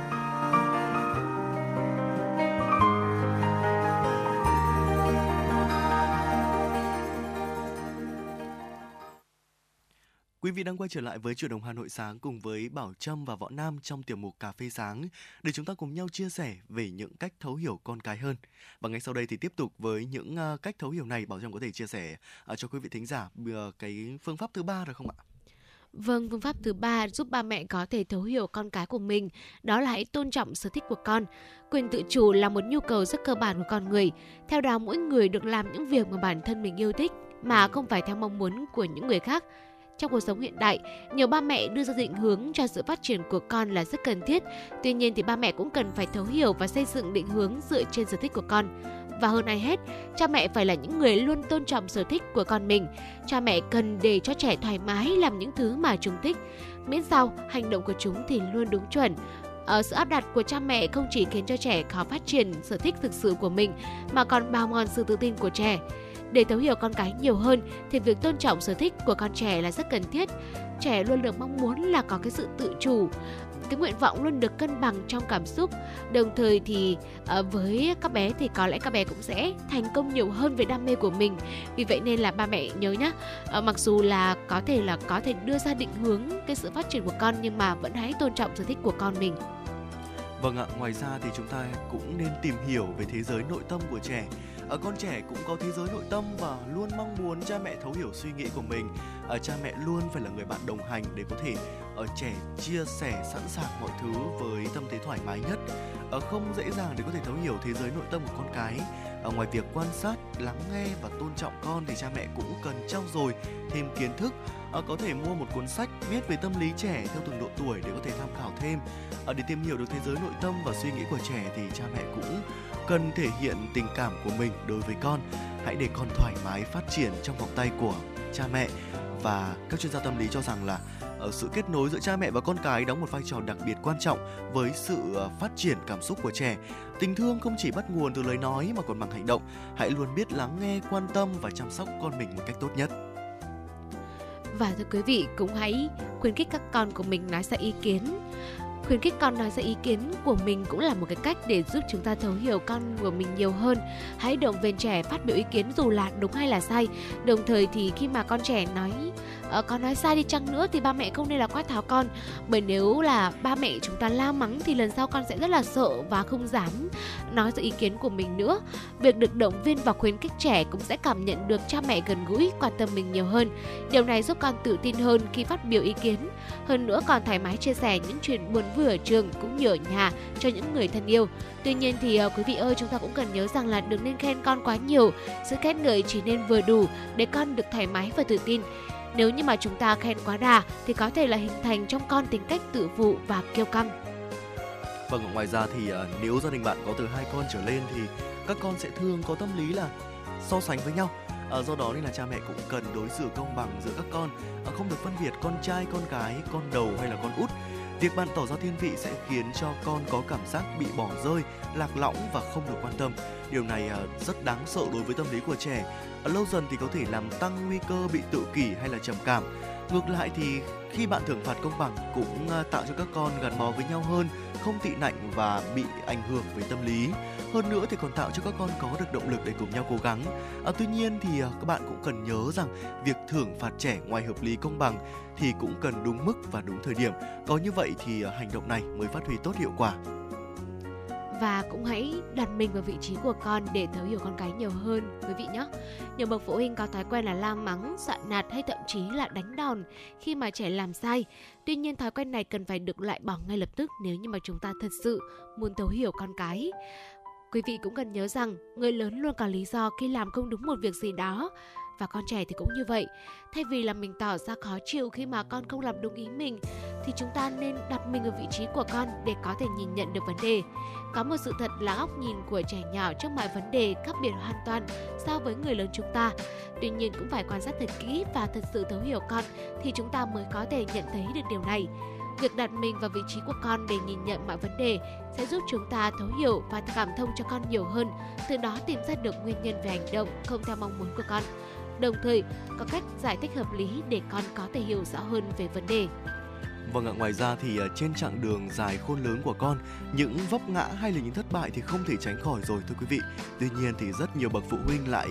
Quý vị đang quay trở lại với chuyển đồng Hà Nội sáng cùng với Bảo Trâm và Võ Nam trong tiểu mục Cà phê sáng để chúng ta cùng nhau chia sẻ về những cách thấu hiểu con cái hơn. Và ngay sau đây thì tiếp tục với những ờ, cách thấu hiểu này Bảo Trâm có thể chia sẻ ờ, cho quý vị thính giả ờ, cái phương pháp thứ ba được không ạ? Vâng, phương pháp thứ ba giúp ba mẹ có thể thấu hiểu con cái của mình, đó là hãy tôn trọng sở thích của con. Quyền tự chủ là một nhu cầu rất cơ bản của con người. Theo đó, mỗi người được làm những việc mà bản thân mình yêu thích mà không phải theo mong muốn của những người khác. Trong cuộc sống hiện đại, nhiều ba mẹ đưa ra định hướng cho sự phát triển của con là rất cần thiết. Tuy nhiên thì ba mẹ cũng cần phải thấu hiểu và xây dựng định hướng dựa trên sở thích của con. Và hơn ai hết, cha mẹ phải là những người luôn tôn trọng sở thích của con mình. Cha mẹ cần để cho trẻ thoải mái làm những thứ mà chúng thích. Miễn sao hành động của chúng thì luôn đúng chuẩn, ở sự áp đặt của cha mẹ không chỉ khiến cho trẻ khó phát triển sở thích thực sự của mình mà còn bào mòn sự tự tin của trẻ. Để thấu hiểu con cái nhiều hơn thì việc tôn trọng sở thích của con trẻ là rất cần thiết. Trẻ luôn được mong muốn là có cái sự tự chủ, cái nguyện vọng luôn được cân bằng trong cảm xúc. Đồng thời thì ờ, với các bé thì có lẽ các bé cũng sẽ thành công nhiều hơn về đam mê của mình. Vì vậy nên là ba mẹ nhớ nhá, ờ, mặc dù là có thể là có thể đưa ra định hướng cái sự phát triển của con nhưng mà vẫn hãy tôn trọng sở thích của con mình. Vâng ạ, ngoài ra thì chúng ta cũng nên tìm hiểu về thế giới nội tâm của trẻ ở con trẻ cũng có thế giới nội tâm và luôn mong muốn cha mẹ thấu hiểu suy nghĩ của mình. Ở cha mẹ luôn phải là người bạn đồng hành để có thể ở trẻ chia sẻ sẵn sàng mọi thứ với tâm thế thoải mái nhất. Ở không dễ dàng để có thể thấu hiểu thế giới nội tâm của con cái. Ở ngoài việc quan sát lắng nghe và tôn trọng con thì cha mẹ cũng cần trau dồi thêm kiến thức. À, có thể mua một cuốn sách viết về tâm lý trẻ theo từng độ tuổi để có thể tham khảo thêm. À, để tìm hiểu được thế giới nội tâm và suy nghĩ của trẻ thì cha mẹ cũng cần thể hiện tình cảm của mình đối với con hãy để con thoải mái phát triển trong vòng tay của cha mẹ và các chuyên gia tâm lý cho rằng là ở sự kết nối giữa cha mẹ và con cái đóng một vai trò đặc biệt quan trọng với sự ờ, phát triển cảm xúc của trẻ. Tình thương không chỉ bắt nguồn từ lời nói mà còn bằng hành động. Hãy luôn biết lắng nghe, quan tâm và chăm sóc con mình một cách tốt nhất. Và thưa quý vị, cũng hãy khuyến khích các con của mình nói ra ý kiến khuyến khích con nói ra ý kiến của mình cũng là một cái cách để giúp chúng ta thấu hiểu con của mình nhiều hơn. Hãy động viên trẻ phát biểu ý kiến dù là đúng hay là sai. Đồng thời thì khi mà con trẻ nói uh, nói sai đi chăng nữa thì ba mẹ không nên là quát tháo con. Bởi nếu là ba mẹ chúng ta la mắng thì lần sau con sẽ rất là sợ và không dám nói ra ý kiến của mình nữa. Việc được động viên và khuyến khích trẻ cũng sẽ cảm nhận được cha mẹ gần gũi quan tâm mình nhiều hơn. Điều này giúp con tự tin hơn khi phát biểu ý kiến. Hơn nữa còn thoải mái chia sẻ những chuyện buồn vui ở trường cũng như ở nhà cho những người thân yêu. Tuy nhiên thì uh, quý vị ơi chúng ta cũng cần nhớ rằng là đừng nên khen con quá nhiều. Sự khen ngợi chỉ nên vừa đủ để con được thoải mái và tự tin nếu như mà chúng ta khen quá đà thì có thể là hình thành trong con tính cách tự phụ và kiêu căng. Vâng, ngoài ra thì uh, nếu gia đình bạn có từ hai con trở lên thì các con sẽ thường có tâm lý là so sánh với nhau. À, do đó nên là cha mẹ cũng cần đối xử công bằng giữa các con, à, không được phân biệt con trai, con gái, con đầu hay là con út. Việc bạn tỏ ra thiên vị sẽ khiến cho con có cảm giác bị bỏ rơi, lạc lõng và không được quan tâm. Điều này à, rất đáng sợ đối với tâm lý của trẻ lâu dần thì có thể làm tăng nguy cơ bị tự kỷ hay là trầm cảm. Ngược lại thì khi bạn thưởng phạt công bằng cũng à, tạo cho các con gắn bó với nhau hơn, không tị nạnh và bị ảnh hưởng về tâm lý. Hơn nữa thì còn tạo cho các con có được động lực để cùng nhau cố gắng. À, tuy nhiên thì à, các bạn cũng cần nhớ rằng việc thưởng phạt trẻ ngoài hợp lý công bằng thì cũng cần đúng mức và đúng thời điểm. Có như vậy thì à, hành động này mới phát huy tốt hiệu quả và cũng hãy đặt mình vào vị trí của con để thấu hiểu con cái nhiều hơn quý vị nhé. Nhiều bậc phụ huynh có thói quen là la mắng, dọa nạt hay thậm chí là đánh đòn khi mà trẻ làm sai. Tuy nhiên thói quen này cần phải được loại bỏ ngay lập tức nếu như mà chúng ta thật sự muốn thấu hiểu con cái. Quý vị cũng cần nhớ rằng người lớn luôn có lý do khi làm không đúng một việc gì đó và con trẻ thì cũng như vậy. Thay vì là mình tỏ ra khó chịu khi mà con không làm đúng ý mình thì chúng ta nên đặt mình ở vị trí của con để có thể nhìn nhận được vấn đề. Có một sự thật là góc nhìn của trẻ nhỏ trước mọi vấn đề khác biệt hoàn toàn so với người lớn chúng ta. Tuy nhiên cũng phải quan sát thật kỹ và thật sự thấu hiểu con thì chúng ta mới có thể nhận thấy được điều này. Việc đặt mình vào vị trí của con để nhìn nhận mọi vấn đề sẽ giúp chúng ta thấu hiểu và cảm thông cho con nhiều hơn, từ đó tìm ra được nguyên nhân về hành động không theo mong muốn của con. Đồng thời, có cách giải thích hợp lý để con có thể hiểu rõ hơn về vấn đề. Vâng ạ, ngoài ra thì ờ, trên chặng đường dài khôn lớn của con, những vấp ngã hay là những thất bại thì không thể tránh khỏi rồi thưa quý vị. Tuy nhiên thì rất nhiều bậc phụ huynh lại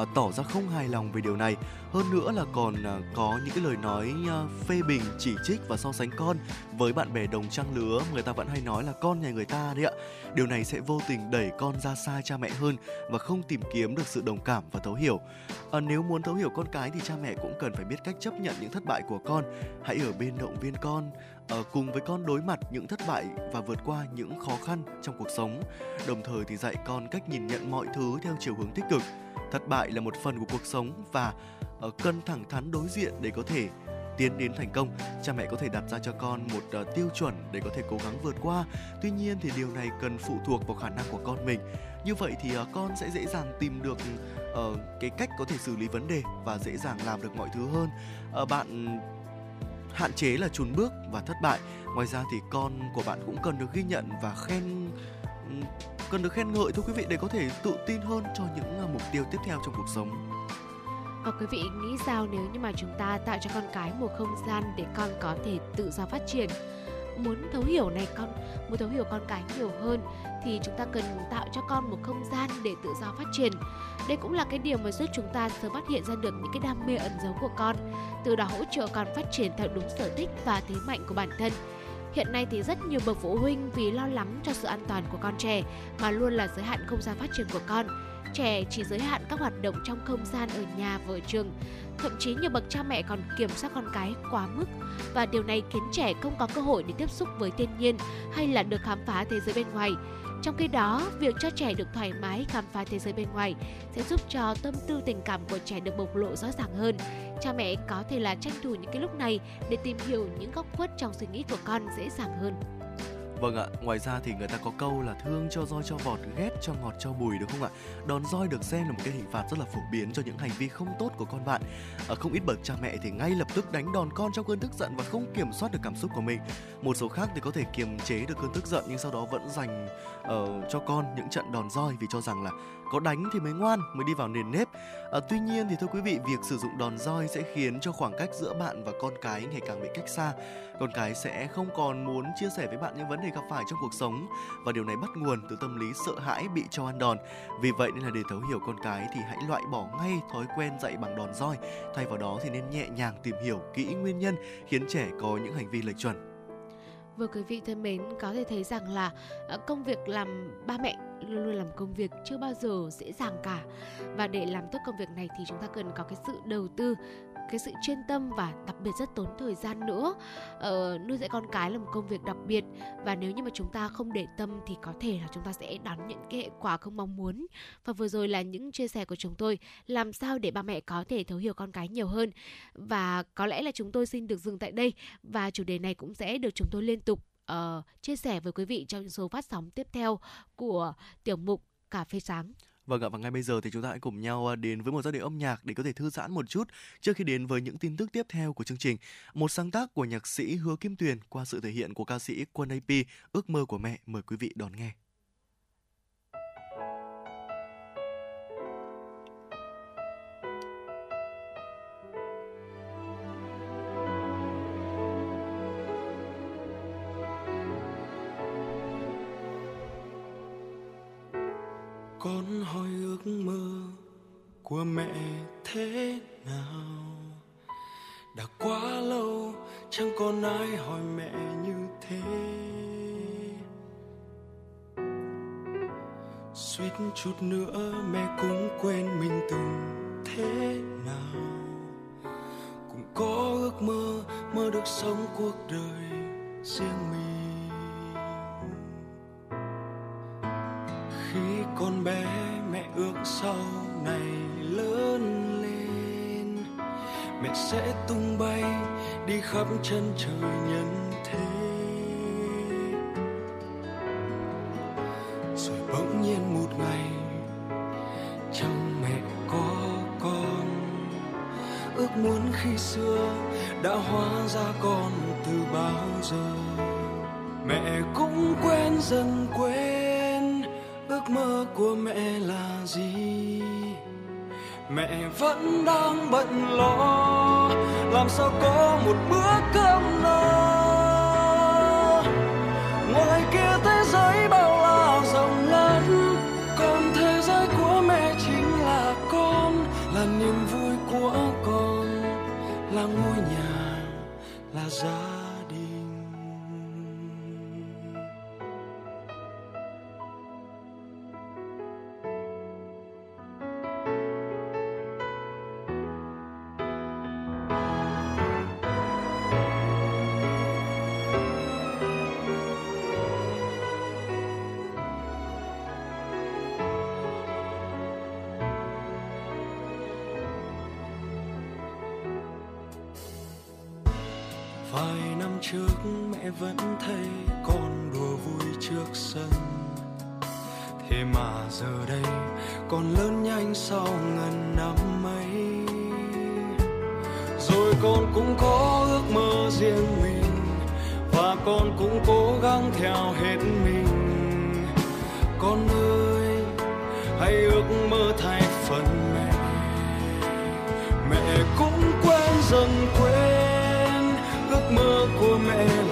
uh, tỏ ra không hài lòng về điều này. Hơn nữa là còn uh, có những cái lời nói uh, phê bình, chỉ trích và so sánh con với bạn bè đồng trang lứa. Người ta vẫn hay nói là con nhà người ta đấy ạ. Điều này sẽ vô tình đẩy con ra xa cha mẹ hơn và không tìm kiếm được sự đồng cảm và thấu hiểu. À, nếu muốn thấu hiểu con cái thì cha mẹ cũng cần phải biết cách chấp nhận những thất bại của con. Hãy ở bên động viên con, ở cùng với con đối mặt những thất bại và vượt qua những khó khăn trong cuộc sống đồng thời thì dạy con cách nhìn nhận mọi thứ theo chiều hướng tích cực thất bại là một phần của cuộc sống và ờ, uh, cần thẳng thắn đối diện để có thể tiến đến thành công. Cha mẹ có thể đặt ra cho con một uh, tiêu chuẩn để có thể cố gắng vượt qua. Tuy nhiên thì điều này cần phụ thuộc vào khả năng của con mình. Như vậy thì uh, con sẽ dễ dàng tìm được uh, cái cách có thể xử lý vấn đề và dễ dàng làm được mọi thứ hơn. Uh, bạn hạn chế là chùn bước và thất bại. Ngoài ra thì con của bạn cũng cần được ghi nhận và khen cần được khen ngợi, thưa quý vị, để có thể tự tin hơn cho những à, mục tiêu tiếp theo trong cuộc sống. Và quý vị nghĩ sao nếu như mà chúng ta tạo cho con cái một không gian để con có thể tự do phát triển? Muốn thấu hiểu này, con, muốn thấu hiểu con cái nhiều hơn thì chúng ta cần tạo cho con một không gian để tự do phát triển. Đây cũng là cái điều mà giúp chúng ta sớm phát hiện ra được những cái đam mê ẩn giấu của con, từ đó hỗ trợ con phát triển theo đúng sở thích và thế mạnh của bản thân. Hiện nay thì rất nhiều bậc phụ huynh vì lo lắng cho sự an toàn của con trẻ mà luôn là giới hạn không gian phát triển của con. Trẻ chỉ giới hạn các hoạt động trong không gian ở nhà và ở trường. Thậm chí nhiều bậc cha mẹ còn kiểm soát con cái quá mức và điều này khiến trẻ không có cơ hội để tiếp xúc với thiên nhiên hay là được khám phá thế giới bên ngoài. Trong khi đó, việc cho trẻ được thoải mái khám phá thế giới bên ngoài sẽ giúp cho tâm tư tình cảm của trẻ được bộc lộ rõ ràng hơn. Cha mẹ có thể là tranh thủ những cái lúc này để tìm hiểu những góc khuất trong suy nghĩ của con dễ dàng hơn. Vâng ạ, ngoài ra thì người ta có câu là thương cho roi cho vọt, ghét cho ngọt cho bùi đúng không ạ? Đòn roi được xem là một cái hình phạt rất là phổ biến cho những hành vi không tốt của con bạn. Ở không ít bậc cha mẹ thì ngay lập tức đánh đòn con trong cơn tức giận và không kiểm soát được cảm xúc của mình. Một số khác thì có thể kiềm chế được cơn tức giận nhưng sau đó vẫn dành uh, cho con những trận đòn roi vì cho rằng là có đánh thì mới ngoan mới đi vào nền nếp. À, tuy nhiên thì thưa quý vị việc sử dụng đòn roi sẽ khiến cho khoảng cách giữa bạn và con cái ngày càng bị cách xa. Con cái sẽ không còn muốn chia sẻ với bạn những vấn đề gặp phải trong cuộc sống và điều này bắt nguồn từ tâm lý sợ hãi bị cho ăn đòn. Vì vậy nên là để thấu hiểu con cái thì hãy loại bỏ ngay thói quen dạy bằng đòn roi. Thay vào đó thì nên nhẹ nhàng tìm hiểu kỹ nguyên nhân khiến trẻ có những hành vi lệch chuẩn. Vâng quý vị thân mến, có thể thấy rằng là ờ, công việc làm ba mẹ luôn luôn làm công việc chưa bao giờ dễ dàng cả. Và để làm tốt công việc này thì chúng ta cần có cái sự đầu tư cái sự chuyên tâm và đặc biệt rất tốn thời gian nữa. Ờ, nuôi dạy con cái là một công việc đặc biệt và nếu như mà chúng ta không để tâm thì có thể là chúng ta sẽ đón những cái hệ quả không mong muốn. Và vừa rồi là những chia sẻ của chúng tôi làm sao để ba mẹ có thể thấu hiểu con cái nhiều hơn. Và có lẽ là chúng tôi xin được dừng tại đây và chủ đề này cũng sẽ được chúng tôi liên tục uh, chia sẻ với quý vị trong số phát sóng tiếp theo của tiểu mục cà phê sáng Vâng ạ, và ngay bây giờ thì chúng ta hãy cùng nhau à, đến với một giai điệu âm nhạc để có thể thư giãn một chút trước khi đến với những tin tức tiếp theo của chương trình. Một sáng tác của nhạc sĩ Hứa Kim Tuyền qua sự thể hiện của ca sĩ Quân AP, Ước mơ của mẹ. Mời quý vị đón nghe. Của mẹ, thế nào? Đã quá lâu, chẳng còn ai hỏi mẹ như thế. Suýt chút nữa mẹ cũng quên mình từng thế nào. Cũng có ước mơ mơ được sống cuộc đời riêng mình. Khi con bé mẹ ước sau này lớn lên. Mẹ sẽ tung bay đi khắp chân trời nhân vẫn đang bận lo. Làm sao có một bữa cơm vẫn thấy con đùa vui trước sân. Thế mà giờ đây, con lớn nhanh sau ngần năm mấy rồi con cũng có ước mơ riêng mình, và con cũng cố gắng theo hết mình. Con ơi, hãy ước mơ thay phần mẹ. Mẹ cũng quên dần quên ước mơ của mẹ là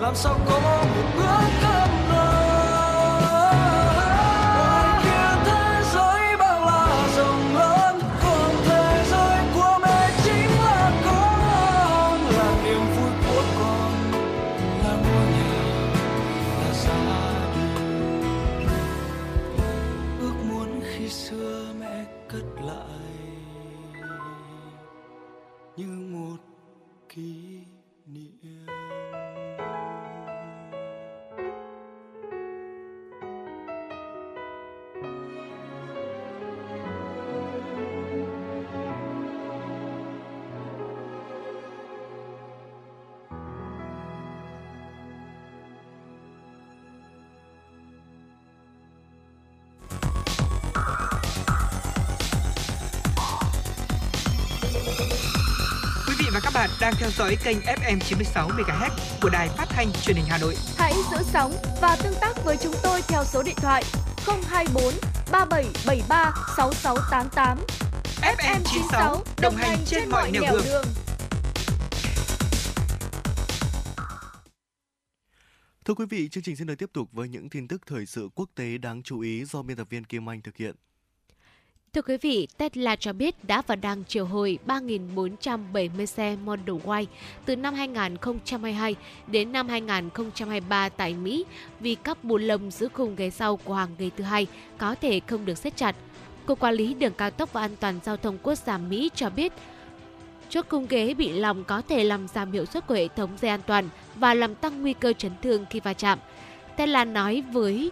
làm sao có một bữa cơm no ngoài kia thế giới bao la rộng lớn, còn thế giới của mẹ chính là con là niềm vui của con, là ngôi nhà, là gia đình. Ước muốn khi xưa mẹ cất lại như một kỷ đang theo dõi kênh FM 96 MHz của đài phát thanh truyền hình Hà Nội. Hãy giữ sóng và tương tác với chúng tôi theo số điện thoại 024 3773 6688. FM 96 đồng hành trên mọi nẻo đường. Thưa quý vị, chương trình xin được tiếp tục với những tin tức thời sự quốc tế đáng chú ý do biên tập viên Kim Anh thực hiện. Thưa quý vị, Tesla cho biết đã và đang triệu hồi 3.470 xe Model Y từ năm 2022 đến năm 2023 tại Mỹ vì các bù lông giữ khung ghế sau của hàng ghế thứ hai có thể không được siết chặt. Cục Quản lý Đường cao tốc và An toàn giao thông quốc gia Mỹ cho biết chốt khung ghế bị lỏng có thể làm giảm hiệu suất của hệ thống dây an toàn và làm tăng nguy cơ chấn thương khi va chạm. Tesla nói với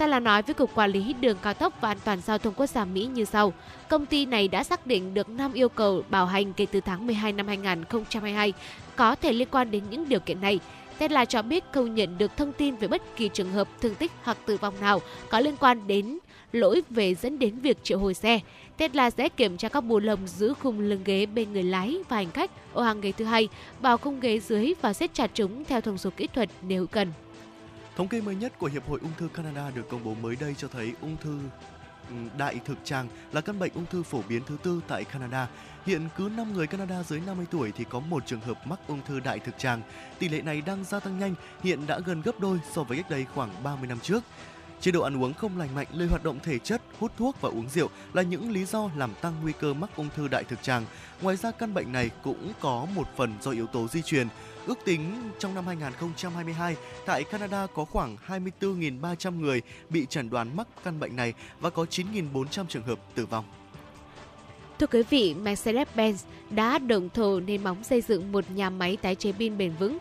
quả Tesla nói với Cục Quản lý Đường cao tốc và An toàn giao thông quốc gia Mỹ như sau. Công ty này đã xác định được 5 yêu cầu bảo hành kể từ tháng 12 năm 2022 có thể liên quan đến những điều kiện này. Tesla cho biết không nhận được thông tin về bất kỳ trường hợp thương tích hoặc tử vong nào có liên quan đến lỗi về dẫn đến việc triệu hồi xe. Tesla sẽ kiểm tra các bù lồng giữ khung lưng ghế bên người lái và hành khách ở hàng ghế thứ hai, vào khung ghế dưới và siết chặt chúng theo thông số kỹ thuật nếu cần. Thống kê mới nhất của Hiệp hội Ung thư Canada được công bố mới đây cho thấy ung thư ừ, đại thực tràng là căn bệnh ung thư phổ biến thứ tư tại Canada. Hiện cứ 5 người Canada dưới 50 tuổi thì có một trường hợp mắc ung thư đại thực tràng. Tỷ lệ này đang gia tăng nhanh, hiện đã gần gấp đôi so với cách đây khoảng 30 năm trước. Chế độ ăn uống không lành mạnh, lười hoạt động thể chất, hút thuốc và uống rượu là những lý do làm tăng nguy cơ mắc ung thư đại thực tràng. Ngoài ra căn bệnh này cũng có một phần do yếu tố di truyền. Ước tính trong năm 2022, tại Canada có khoảng 24.300 người bị chẩn đoán mắc căn bệnh này và có 9.400 trường hợp tử vong. Thưa quý vị, Mercedes-Benz đã đồng thổ nền móng xây dựng một nhà máy tái chế pin bền vững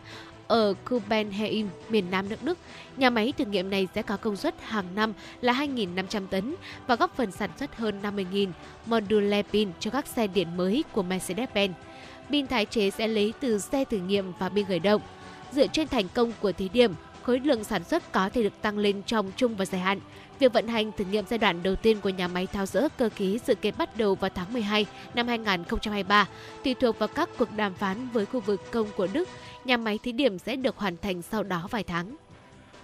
ở Copenhagen, miền Nam nước Đức. Nhà máy thử nghiệm này sẽ có công suất hàng năm là 2.500 tấn và góp phần sản xuất hơn 50.000 module pin cho các xe điện mới của Mercedes-Benz. Pin tái chế sẽ lấy từ xe thử nghiệm và pin khởi động. Dựa trên thành công của thí điểm, khối lượng sản xuất có thể được tăng lên trong trung và dài hạn. Việc vận hành thử nghiệm giai đoạn đầu tiên của nhà máy tháo rỡ cơ khí dự kiến bắt đầu vào tháng 12 năm 2023, tùy thuộc vào các cuộc đàm phán với khu vực công của Đức. Nhà máy thí điểm sẽ được hoàn thành sau đó vài tháng.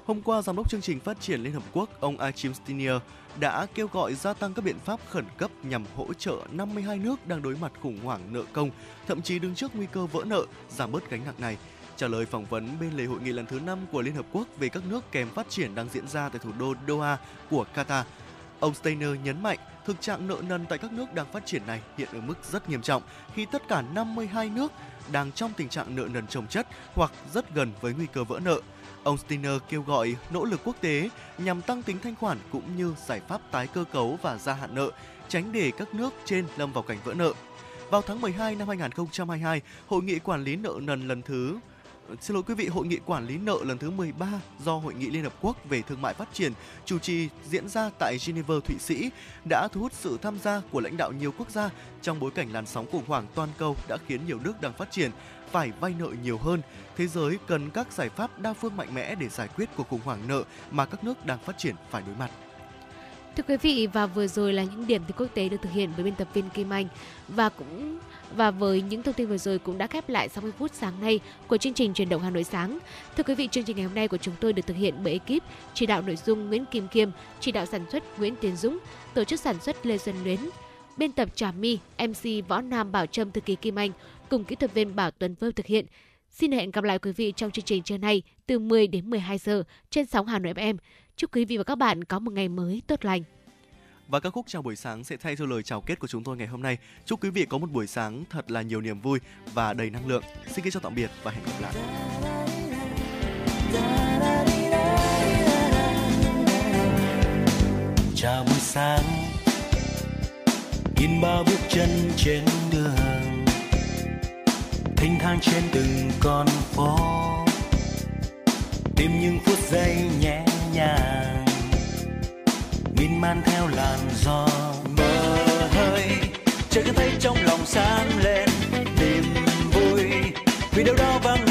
Hôm qua, Giám đốc chương trình phát triển Liên Hợp Quốc ông Achim Steiner đã kêu gọi gia tăng các biện pháp khẩn cấp nhằm hỗ trợ 52 nước đang đối mặt khủng hoảng nợ công, thậm chí đứng trước nguy cơ vỡ nợ, giảm bớt gánh nặng này. Trả lời phỏng vấn bên lề hội nghị lần thứ 5 của Liên Hợp Quốc về các nước kèm phát triển đang diễn ra tại thủ đô Doha của Qatar, ông Steiner nhấn mạnh thực trạng nợ nần tại các nước đang phát triển này hiện ở mức rất nghiêm trọng khi tất cả 52 nước đang trong tình trạng nợ nần chồng chất hoặc rất gần với nguy cơ vỡ nợ. Ông Steiner kêu gọi nỗ lực quốc tế nhằm tăng tính thanh khoản cũng như giải pháp tái cơ cấu và gia hạn nợ, tránh để các nước trên lâm vào cảnh vỡ nợ. Vào tháng 12 năm 2022, Hội nghị quản lý nợ nần lần thứ Xin lỗi quý vị, hội nghị quản lý nợ lần thứ 13 do Hội nghị Liên Hợp Quốc về Thương mại Phát triển chủ trì diễn ra tại Geneva, Thụy Sĩ đã thu hút sự tham gia của lãnh đạo nhiều quốc gia trong bối cảnh làn sóng khủng hoảng toàn cầu đã khiến nhiều nước đang phát triển phải vay nợ nhiều hơn. Thế giới cần các giải pháp đa phương mạnh mẽ để giải quyết cuộc khủng hoảng nợ mà các nước đang phát triển phải đối mặt. Thưa quý vị và vừa rồi là những điểm tin quốc tế được thực hiện bởi biên tập viên Kim Anh và cũng và với những thông tin vừa rồi cũng đã khép lại 60 phút sáng nay của chương trình truyền động Hà Nội sáng. Thưa quý vị, chương trình ngày hôm nay của chúng tôi được thực hiện bởi ekip chỉ đạo nội dung Nguyễn Kim Kiêm, chỉ đạo sản xuất Nguyễn Tiến Dũng, tổ chức sản xuất Lê Xuân Luyến, biên tập Trà My, MC Võ Nam Bảo Trâm thư ký Kim Anh cùng kỹ thuật viên Bảo Tuấn Vơ thực hiện. Xin hẹn gặp lại quý vị trong chương trình trưa nay từ 10 đến 12 giờ trên sóng Hà Nội FM. Chúc quý vị và các bạn có một ngày mới tốt lành. Và các khúc chào buổi sáng sẽ thay cho lời chào kết của chúng tôi ngày hôm nay. Chúc quý vị có một buổi sáng thật là nhiều niềm vui và đầy năng lượng. Xin kính chào tạm biệt và hẹn gặp lại. Chào buổi sáng Nhìn bao bước chân trên đường Thênh thang trên từng con phố Tìm những phút giây nhẹ nhàng miên man theo làn gió mơ hơi chợt thấy trong lòng sáng lên, niềm vui. Vì đâu đó vang